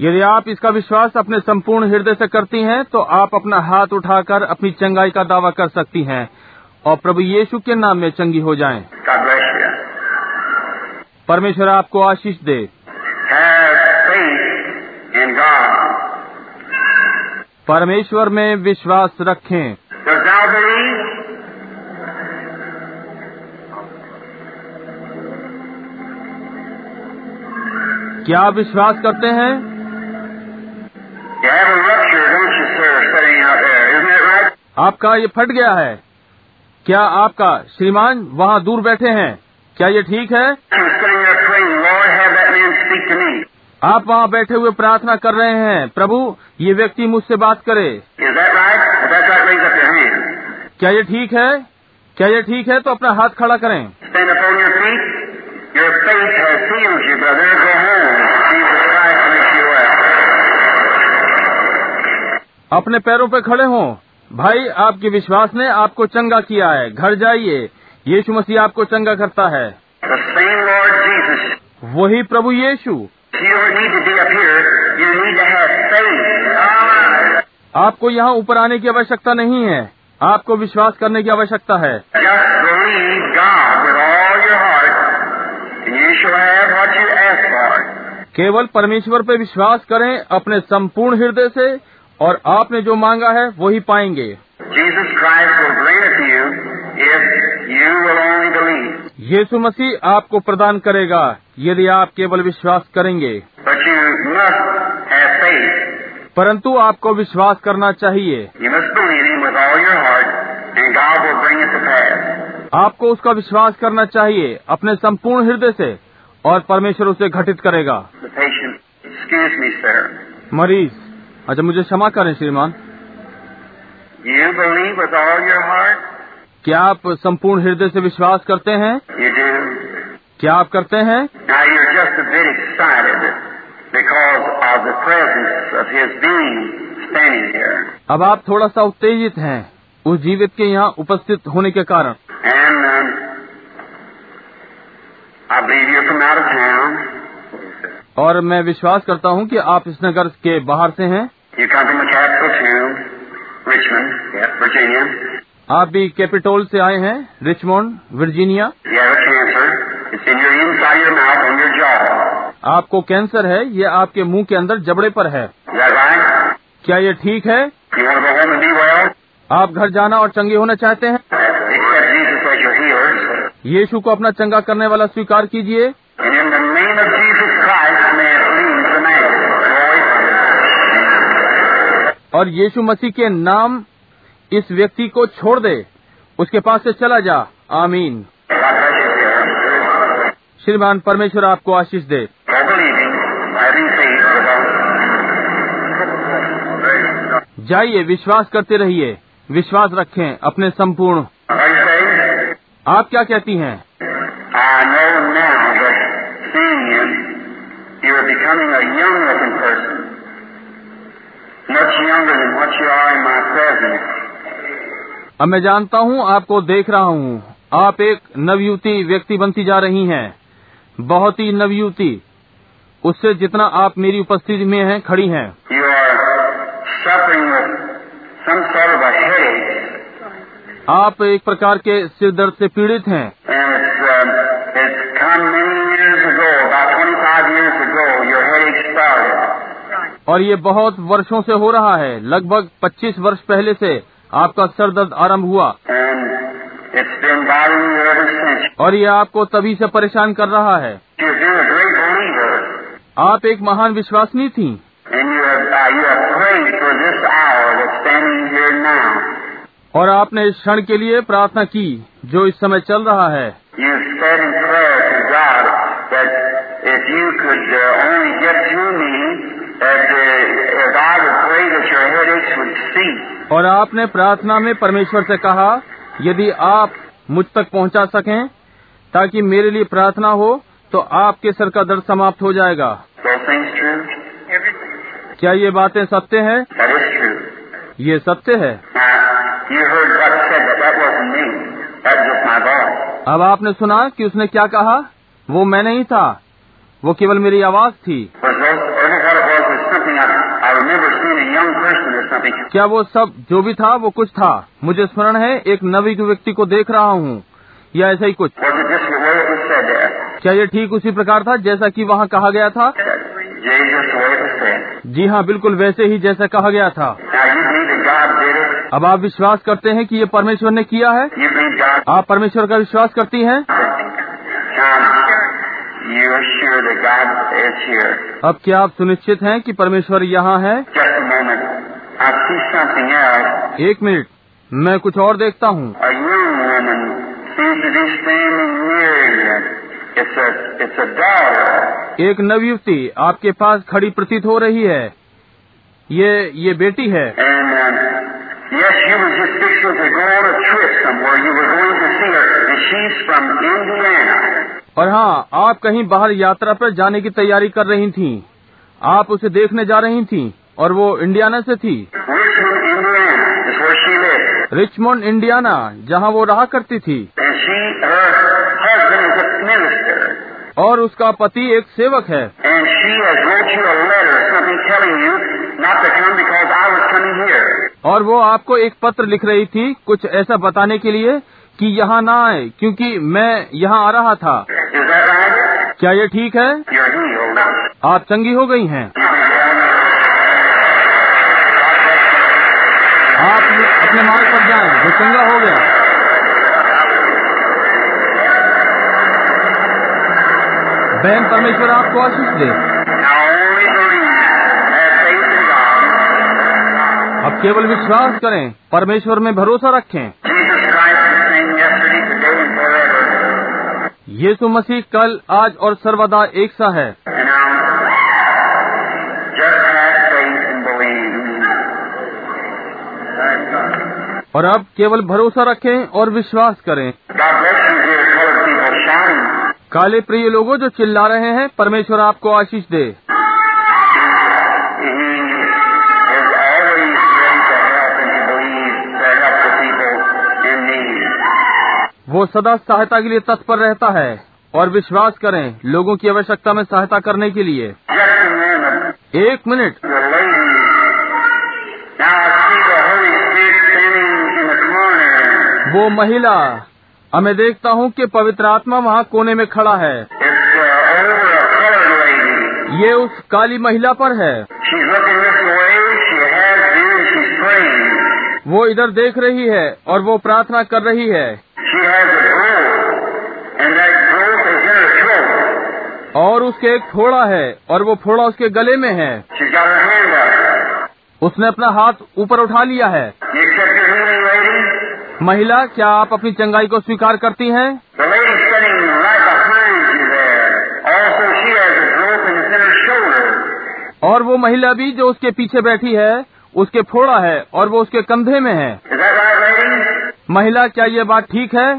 यदि आप इसका विश्वास अपने संपूर्ण हृदय से करती हैं तो आप अपना हाथ उठाकर अपनी चंगाई का दावा कर सकती हैं और प्रभु यीशु के नाम में चंगी हो जाएँ। परमेश्वर आपको आशीष दे। परमेश्वर में विश्वास रखें। क्या विश्वास करते हैं? आपका ये फट गया है। क्या आपका श्रीमान वहाँ दूर बैठे हैं? क्या ये ठीक है? आप वहाँ बैठे हुए प्रार्थना कर रहे हैं प्रभु ये व्यक्ति मुझसे बात करे। क्या ये ठीक है? क्या ये ठीक है? तो अपना हाथ खड़ा करें। अपने पैरों पर खड़े हों। भाई आपके विश्वास ने आपको चंगा किया है। घर जाइए। यीशु मसीह आपको चंगा करता है। वही प्रभु यीशु। आपको यहाँ ऊपर आने की आवश्यकता नहीं है। आपको विश्वास करने की आवश्यकता है। केवल परमेश्वर पर विश्वास करें अपने संपूर्ण हृदय से और आपने जो मांगा है वही पाएँगे। यीशु मसीह आपको प्रदान करेगा यदि आप केवल विश्वास करेंगे। परंतु आपको विश्वास करना चाहिए। आपको उसका विश्वास करना चाहिए अपने संपूर्ण हृदय से और परमेश्वर उसे घटित करेगा। मरीज़ अच्छा मुझे क्षमा करें श्रीमान। क्या आप संपूर्ण हृदय से विश्वास करते हैं? You do. क्या आप करते हैं? अब आप थोड़ा सा उत्तेजित हैं उस जीवित के यहाँ उपस्थित होने के कारण। And, uh, और मैं विश्वास करता हूँ कि आप इस नगर के बाहर से हैं। आप भी कैपिटोल से आए हैं रिचमोंड वर्जीनिया। आपको कैंसर है ये आपके मुँह के अंदर जबड़े पर है। क्या ये ठीक है? आप घर जाना और चंगे होना चाहते हैं? यीशु को अपना चंगा करने वाला स्वीकार कीजिए। और यीशु मसीह के नाम इस व्यक्ति को छोड़ दे। उसके पास से चला जा। आमीन। श्रीमान परमेश्वर आपको आशीष दे। जाइए विश्वास करते रहिए। विश्वास रखें अपने संपूर्ण। आप क्या कहती हैं? I know now that seeing him, you are becoming a young looking person. अब मैं जानता हूँ आपको देख रहा हूँ। आप एक नवयुति व्यक्ति बनती जा रही हैं। बहुत ही नवयुति उससे जितना आप मेरी उपस्थिति में हैं खड़ी हैं। आप एक प्रकार के सिर दर्द से पीड़ित हैं। Ago, ago, और ये बहुत वर्षों से हो रहा है। लगभग 25 वर्ष पहले से आपका सर दर्द आरंभ हुआ। और ये आपको तभी से परेशान कर रहा है। आप एक महान विश्वासनी थी। और आपने इस क्षण के लिए प्रार्थना की जो इस समय चल रहा है। God, और आपने प्रार्थना में परमेश्वर से कहा यदि आप मुझ तक पहुँचा सकें ताकि मेरे लिए प्रार्थना हो तो आपके सर का दर्द समाप्त हो जाएगा। क्या ये बातें सत्य हैं? ये सत्य है। अब आपने सुना कि उसने क्या कहा? वो मैं नहीं था। वो केवल मेरी आवाज़ थी। Something. क्या वो सब जो भी था वो कुछ था मुझे स्मरण है एक नवी व्यक्ति को देख रहा हूँ या ऐसा ही कुछ? क्या ये ठीक उसी प्रकार था जैसा कि वहाँ कहा गया था. जी हाँ बिल्कुल वैसे ही जैसा कहा गया था? अब आप विश्वास करते हैं कि ये परमेश्वर ने किया है आप परमेश्वर का विश्वास करती हैं. अब क्या आप सुनिश्चित हैं कि परमेश्वर यहाँ है एक मिनट मैं कुछ और देखता हूँ। एक नवयुवती आपके पास खड़ी प्रतीत हो रही है। ये ये बेटी है। और हाँ आप कहीं बाहर यात्रा पर जाने की तैयारी कर रही थीं। आप उसे देखने जा रही थीं। और वो इंडियाना से थी। रिचमोंड इंडियाना जहाँ वो रहा करती थी। और उसका पति एक सेवक है। और वो आपको एक पत्र लिख रही थी कुछ ऐसा बताने के लिए कि यहाँ ना आए क्योंकि मैं यहाँ आ रहा था। क्या ये ठीक है? आप चंगी हो गई हैं। आप अपने मार्ग पर जाए जो चंगा हो गया बहन परमेश्वर आपको आशीष दे. अब केवल विश्वास करें, परमेश्वर में भरोसा रखें. यीशु मसीह कल, आज और सर्वदा एक सा है और आप केवल भरोसा रखें और विश्वास करें। काले प्रिय लोगों, जो चिल्ला रहे हैं, परमेश्वर आपको आशीष दे। वो सदा सहायता के लिए तत्पर रहता है और विश्वास करें लोगों की आवश्यकता में सहायता करने के लिए। एक मिनट। वो महिला अब मैं देखता हूँ कि पवित्र आत्मा वहाँ कोने में खड़ा है। ये उस काली महिला पर है। वो इधर देख रही है और वो प्रार्थना कर रही है। और उसके एक फोड़ा है और वो फोड़ा उसके गले में है। उसने अपना हाथ ऊपर उठा लिया है। महिला क्या आप अपनी चंगाई को स्वीकार करती हैं और वो महिला भी जो उसके पीछे बैठी है उसके फोड़ा है और वो उसके कंधे में है महिला क्या ये बात ठीक है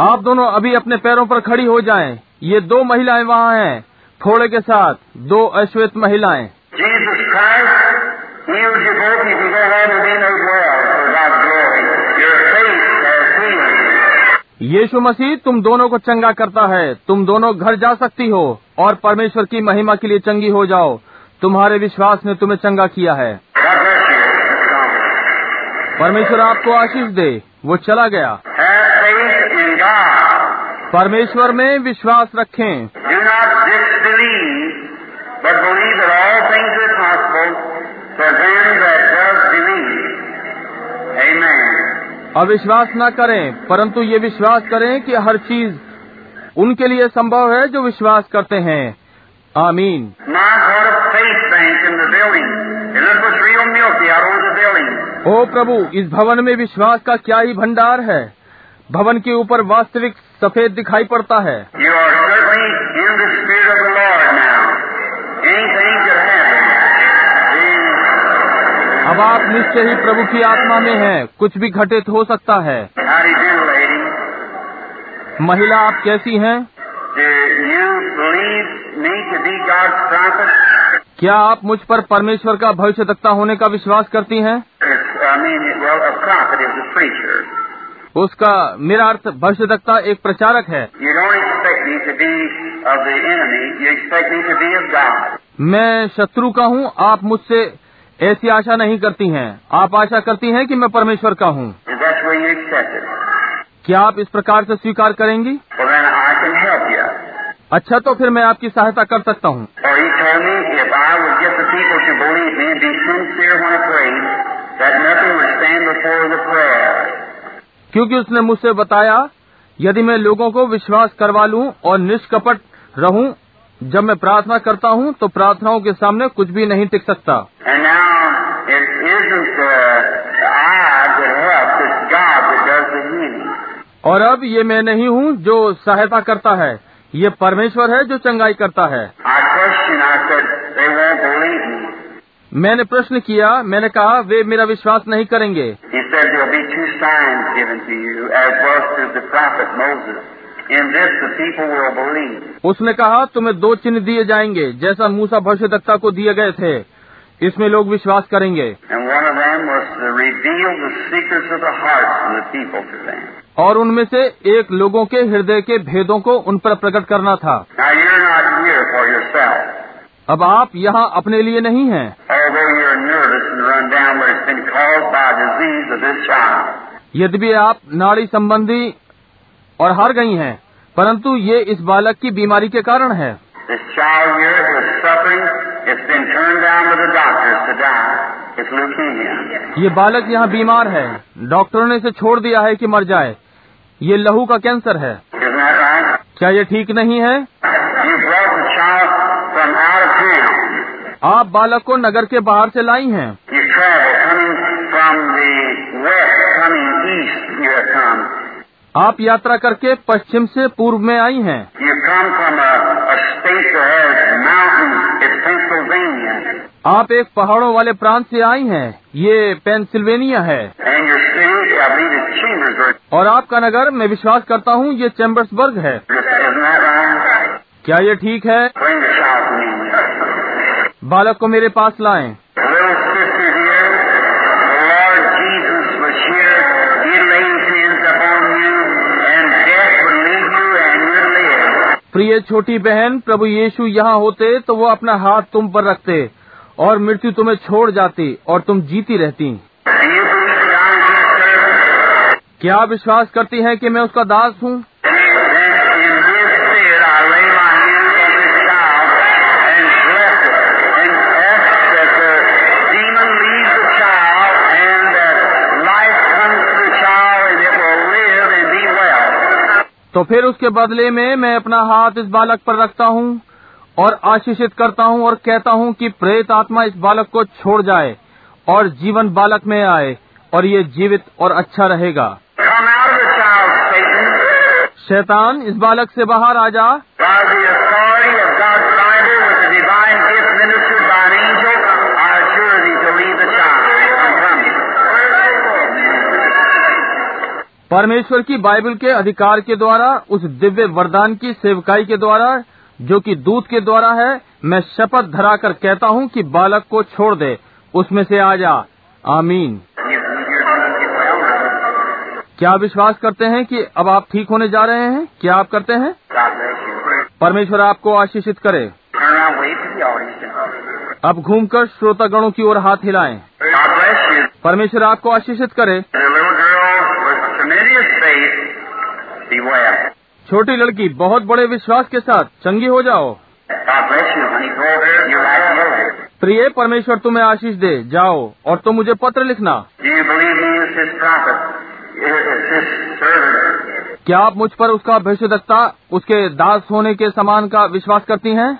आप दोनों अभी अपने पैरों पर खड़ी हो जाएँ। ये दो महिलाएँ वहाँ हैं, फोड़े के साथ दो अश्वेत महिलाएँ। Jesus you both. You go home and be made well for God's glory. Your faith has healed. यीशु मसीह तुम दोनों को चंगा करता है तुम दोनों घर जा सकती हो और परमेश्वर की महिमा के लिए चंगी हो जाओ तुम्हारे विश्वास ने तुम्हें चंगा किया है. परमेश्वर आपको आशीष दे वो चला गया. परमेश्वर में विश्वास रखें अविश्वास न करें परंतु ये विश्वास करें कि हर चीज़ उनके लिए संभव है जो विश्वास करते हैं। आमीन। ओ प्रभु इस भवन में विश्वास का क्या ही भंडार है? भवन के ऊपर वास्तविक सफ़ेद दिखाई पड़ता है. अब आप निश्चय ही प्रभु की आत्मा में हैं, कुछ भी घटित हो सकता है। महिला आप कैसी हैं? क्या आप मुझ पर परमेश्वर का भविष्य तकता होने का विश्वास करती हैं? उसका मेरा अर्थ भविष्य तकता एक प्रचारक है। मैं शत्रु का हूँ आप मुझसे ऐसी आशा नहीं करती हैं। आप आशा करती हैं कि मैं परमेश्वर का हूँ। क्या आप इस प्रकार से स्वीकार करेंगी? अच्छा तो फिर मैं आपकी सहायता कर सकता हूँ। क्योंकि उसने मुझसे बताया यदि मैं लोगों को विश्वास करवा लूँ और निष्कपट रहूँ जब मैं प्रार्थना करता हूँ तो प्रार्थनाओं के सामने कुछ भी नहीं टिक सकता। Uh, healing. और अब ये मैं नहीं हूँ जो सहायता करता है। ये परमेश्वर है जो चंगाई करता है. मैंने प्रश्न किया मैंने कहा वे मेरा विश्वास नहीं करेंगे. उसने कहा तुम्हें दो चिन्ह दिए जाएँगे जैसा मूसा भविष्य दत्ता को दिए गए थे। इसमें लोग विश्वास करेंगे। और उनमें से एक लोगों के हृदय के भेदों को उन पर प्रकट करना था। अब आप यहाँ अपने लिए नहीं है। यदि आप नाड़ी संबंधी और हार गई हैं परंतु ये इस बालक की बीमारी के कारण है। ये बालक यहाँ बीमार है। डॉक्टरों ने इसे छोड़ दिया है कि मर जाए। ये लहू का कैंसर है। क्या ये ठीक नहीं है? आप बालक को नगर के बाहर से लाई हैं। आप यात्रा करके पश्चिम से पूर्व में आई हैं। आप एक पहाड़ों वाले प्रांत से आई हैं ये पेंसिल्वेनिया है। और आपका नगर मैं विश्वास करता हूँ ये चैम्बर्सबर्ग है। क्या ये ठीक है? बालक को मेरे पास लाएँ। प्रिय छोटी बहन, प्रभु यीशु यहाँ होते तो वो अपना हाथ तुम पर रखते और मृत्यु तुम्हें छोड़ जाती और तुम जीती रहती? क्या विश्वास करती हैं कि मैं उसका दास हूँ Then in his stead I lay my hands on this child and bless it and ask that the demon leave the child and that life comes to the child and it will live and be well. तो फिर उसके बदले में मैं अपना हाथ इस बालक पर रखता हूँ और आशीषित करता हूँ और कहता हूँ कि प्रेत आत्मा इस बालक को छोड़ जाए और जीवन बालक में आए और ये जीवित और अच्छा रहेगा. शैतान इस बालक से बाहर आ जा परमेश्वर की बाइबल के अधिकार के द्वारा, उस दिव्य वरदान की सेवकाई के द्वारा, जो कि दूत के द्वारा है, मैं शपथ धराकर कहता हूँ कि बालक को छोड़ दे, उसमें से आ जा आमीन. क्या विश्वास करते हैं कि अब आप ठीक होने जा रहे हैं क्या आप करते हैं. परमेश्वर आपको आशीषित करे. अब घूमकर श्रोतागणों की ओर हाथ हिलाएँ. परमेश्वर आपको आशीषित करे छोटी लड़की बहुत बड़े विश्वास के साथ चंगी हो जाओ. प्रिय परमेश्वर तुम्हें आशीष दे जाओ और तुम मुझे पत्र लिखना? क्या आप मुझ पर उसका भविष्यदक्ता उसके दास होने के समान का विश्वास करती हैं?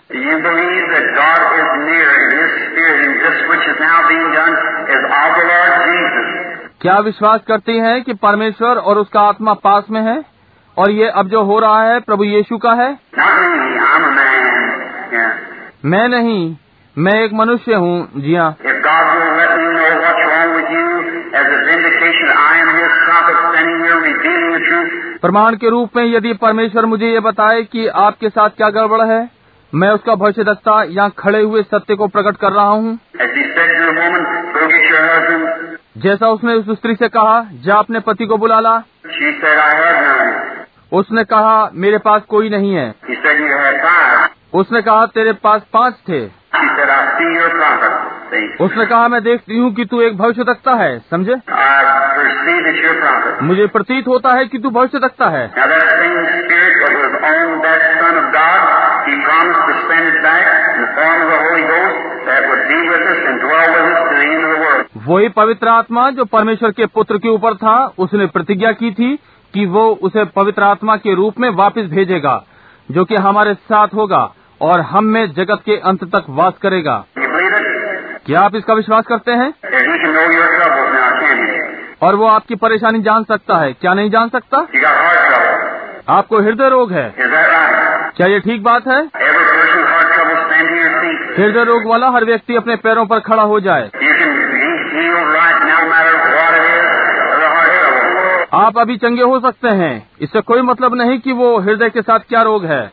क्या विश्वास करती हैं कि परमेश्वर और उसका आत्मा पास में है? और ये अब जो हो रहा है प्रभु येशु का है? मैं नहीं मैं एक मनुष्य हूँ। जिया हाँ। प्रमाण के रूप में यदि परमेश्वर मुझे ये बताए कि आपके साथ क्या गड़बड़ है मैं उसका भविष्य दस्ता यहाँ खड़े हुए सत्य को प्रकट कर रहा हूँ। जैसा उसने उस स्त्री से कहा जा अपने पति को बुला ला। उसने कहा मेरे पास कोई नहीं है। उसने कहा तेरे पास पाँच थे। उसने कहा मैं देखती हूँ कि तू एक भविष्य रखता है। समझे? मुझे प्रतीत होता है कि तू भविष्य रखता है वही पवित्र आत्मा जो परमेश्वर के पुत्र के ऊपर था, उसने प्रतिज्ञा की थी कि वो उसे पवित्र आत्मा के रूप में वापस भेजेगा, जो कि हमारे साथ होगा और हम में जगत के अंत तक वास करेगा। क्या आप इसका विश्वास करते हैं? और वो आपकी परेशानी जान सकता है। क्या नहीं जान सकता? आपको हृदय रोग है। क्या ये ठीक बात है? हृदय रोग वाला हर व्यक्ति अपने पैरों पर खड़ा हो जाए। आप अभी चंगे हो सकते हैं। इससे कोई मतलब नहीं कि वो हृदय के साथ क्या रोग है।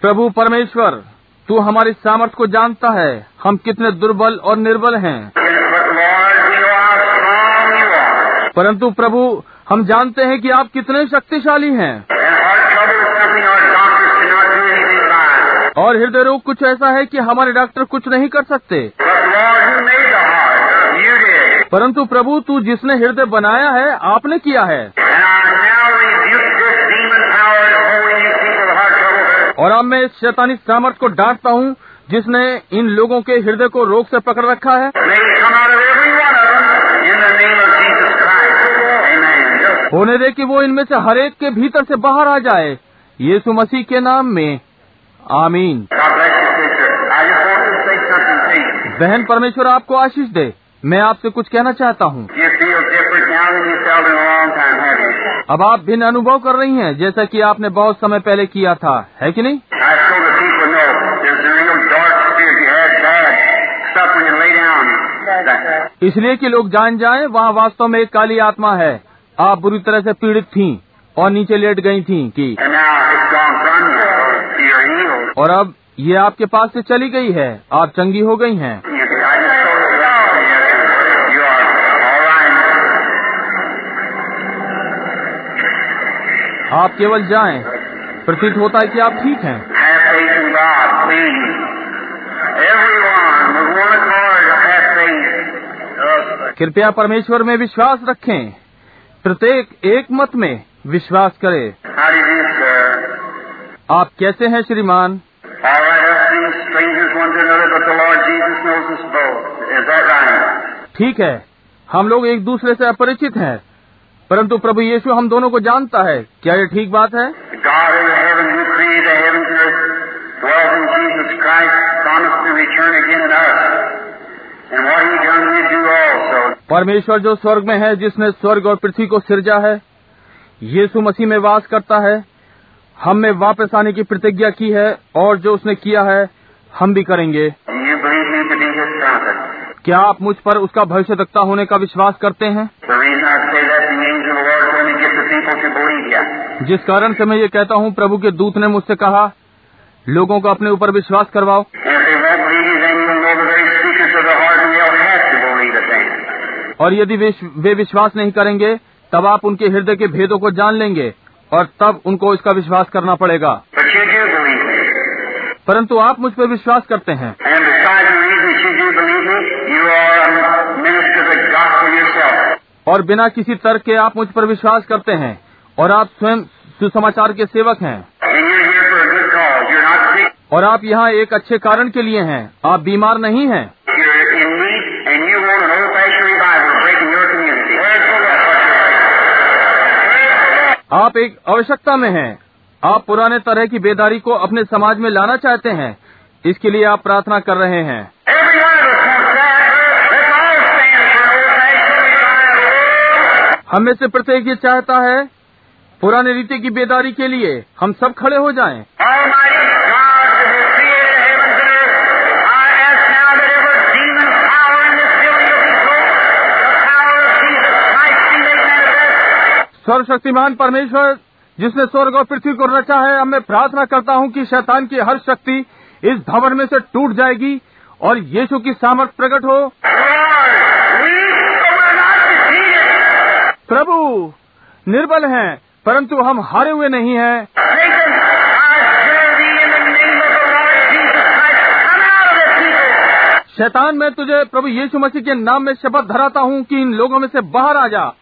प्रभु परमेश्वर, तू हमारी सामर्थ्य को जानता है। हम कितने दुर्बल और निर्बल हैं। परंतु प्रभु, हम जानते हैं कि आप कितने शक्तिशाली हैं। और हृदय रोग कुछ ऐसा है कि हमारे डॉक्टर कुछ नहीं कर सकते। परंतु प्रभु, तू जिसने हृदय बनाया है, आपने किया है। और अब मैं इस शैतानी सामर्थ को डांटता हूँ, जिसने इन लोगों के हृदय को रोग से पकड़ रखा है। होने दे कि वो इनमें से हरेक के भीतर से बाहर आ जाए। यीशु मसीह के नाम में। आमीन। बहन परमेश्वर आपको आशीष दे। मैं आपसे कुछ कहना चाहता हूँ। अब आप भिन्न अनुभव कर रही हैं जैसा कि आपने बहुत समय पहले किया था। है कि नहीं? इसलिए कि लोग जान जाएँ वहाँ वास्तव में एक काली आत्मा है। आप बुरी तरह से पीड़ित थीं और नीचे लेट गई थीं कि और अब ये आपके पास से चली गई है। आप चंगी हो गई हैं। आप केवल जाएँ। प्रतीत होता है कि आप ठीक हैं। कृपया परमेश्वर में विश्वास रखें। प्रत्येक एक मत में विश्वास करें। आप कैसे हैं श्रीमान? ठीक है। हम लोग एक दूसरे से अपरिचित हैं। परंतु प्रभु यीशु हम दोनों को जानता है। क्या ये ठीक बात है? परमेश्वर जो स्वर्ग में है जिसने स्वर्ग और पृथ्वी को सिर्जा है यीशु मसीह में वास करता है हमने वापस आने की प्रतिज्ञा की है और जो उसने किया है हम भी करेंगे। क्या आप मुझ पर उसका भविष्य दत्ता होने का विश्वास करते हैं? जिस कारण से मैं ये कहता हूँ प्रभु के दूत ने मुझसे कहा लोगों को अपने ऊपर विश्वास करवाओ। और यदि वे विश्वास नहीं करेंगे तब आप उनके हृदय के भेदों को जान लेंगे। और तब उनको इसका विश्वास करना पड़ेगा। परंतु आप मुझ पर विश्वास करते हैं। और बिना किसी तर्क के आप मुझ पर विश्वास करते हैं और आप स्वयं सुसमाचार के सेवक हैं। और आप यहाँ एक अच्छे कारण के लिए हैं। आप बीमार नहीं हैं। आप एक आवश्यकता में हैं आप पुराने तरह की बेदारी को अपने समाज में लाना चाहते हैं इसके लिए आप प्रार्थना कर रहे हैं. हम में से प्रत्येक ये चाहता है, पुराने रीति की बेदारी के लिए हम सब खड़े हो जाएँ। Almighty God, who has created the heavens and earth, I ask now that every demon power in this building will be broken. The power of Jesus Christ be made manifest. सर्वशक्तिमान परमेश्वर, जिसने स्वर्ग और पृथ्वी को रचा है, अब मैं प्रार्थना करता हूँ कि शैतान की हर शक्ति इस भवन में से टूट जाएगी और यीशु की सामर्थ प्रकट हो. प्रभु, निर्बल हैं, परंतु हम हारे हुए नहीं हैं. शैतान, मैं तुझे प्रभु यीशु मसीह के नाम में शपथ धराता हूँ कि इन लोगों में से बाहर आ जा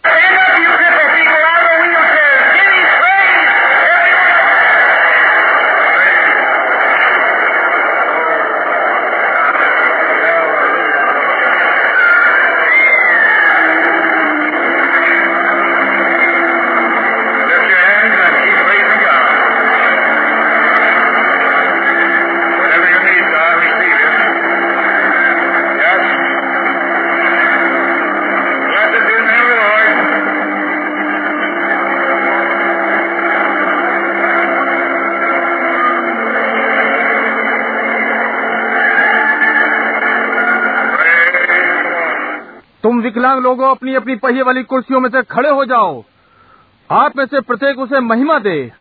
लोगों अपनी अपनी पहिए वाली कुर्सियों में से खड़े हो जाओ। आप में से प्रत्येक उसे महिमा दे।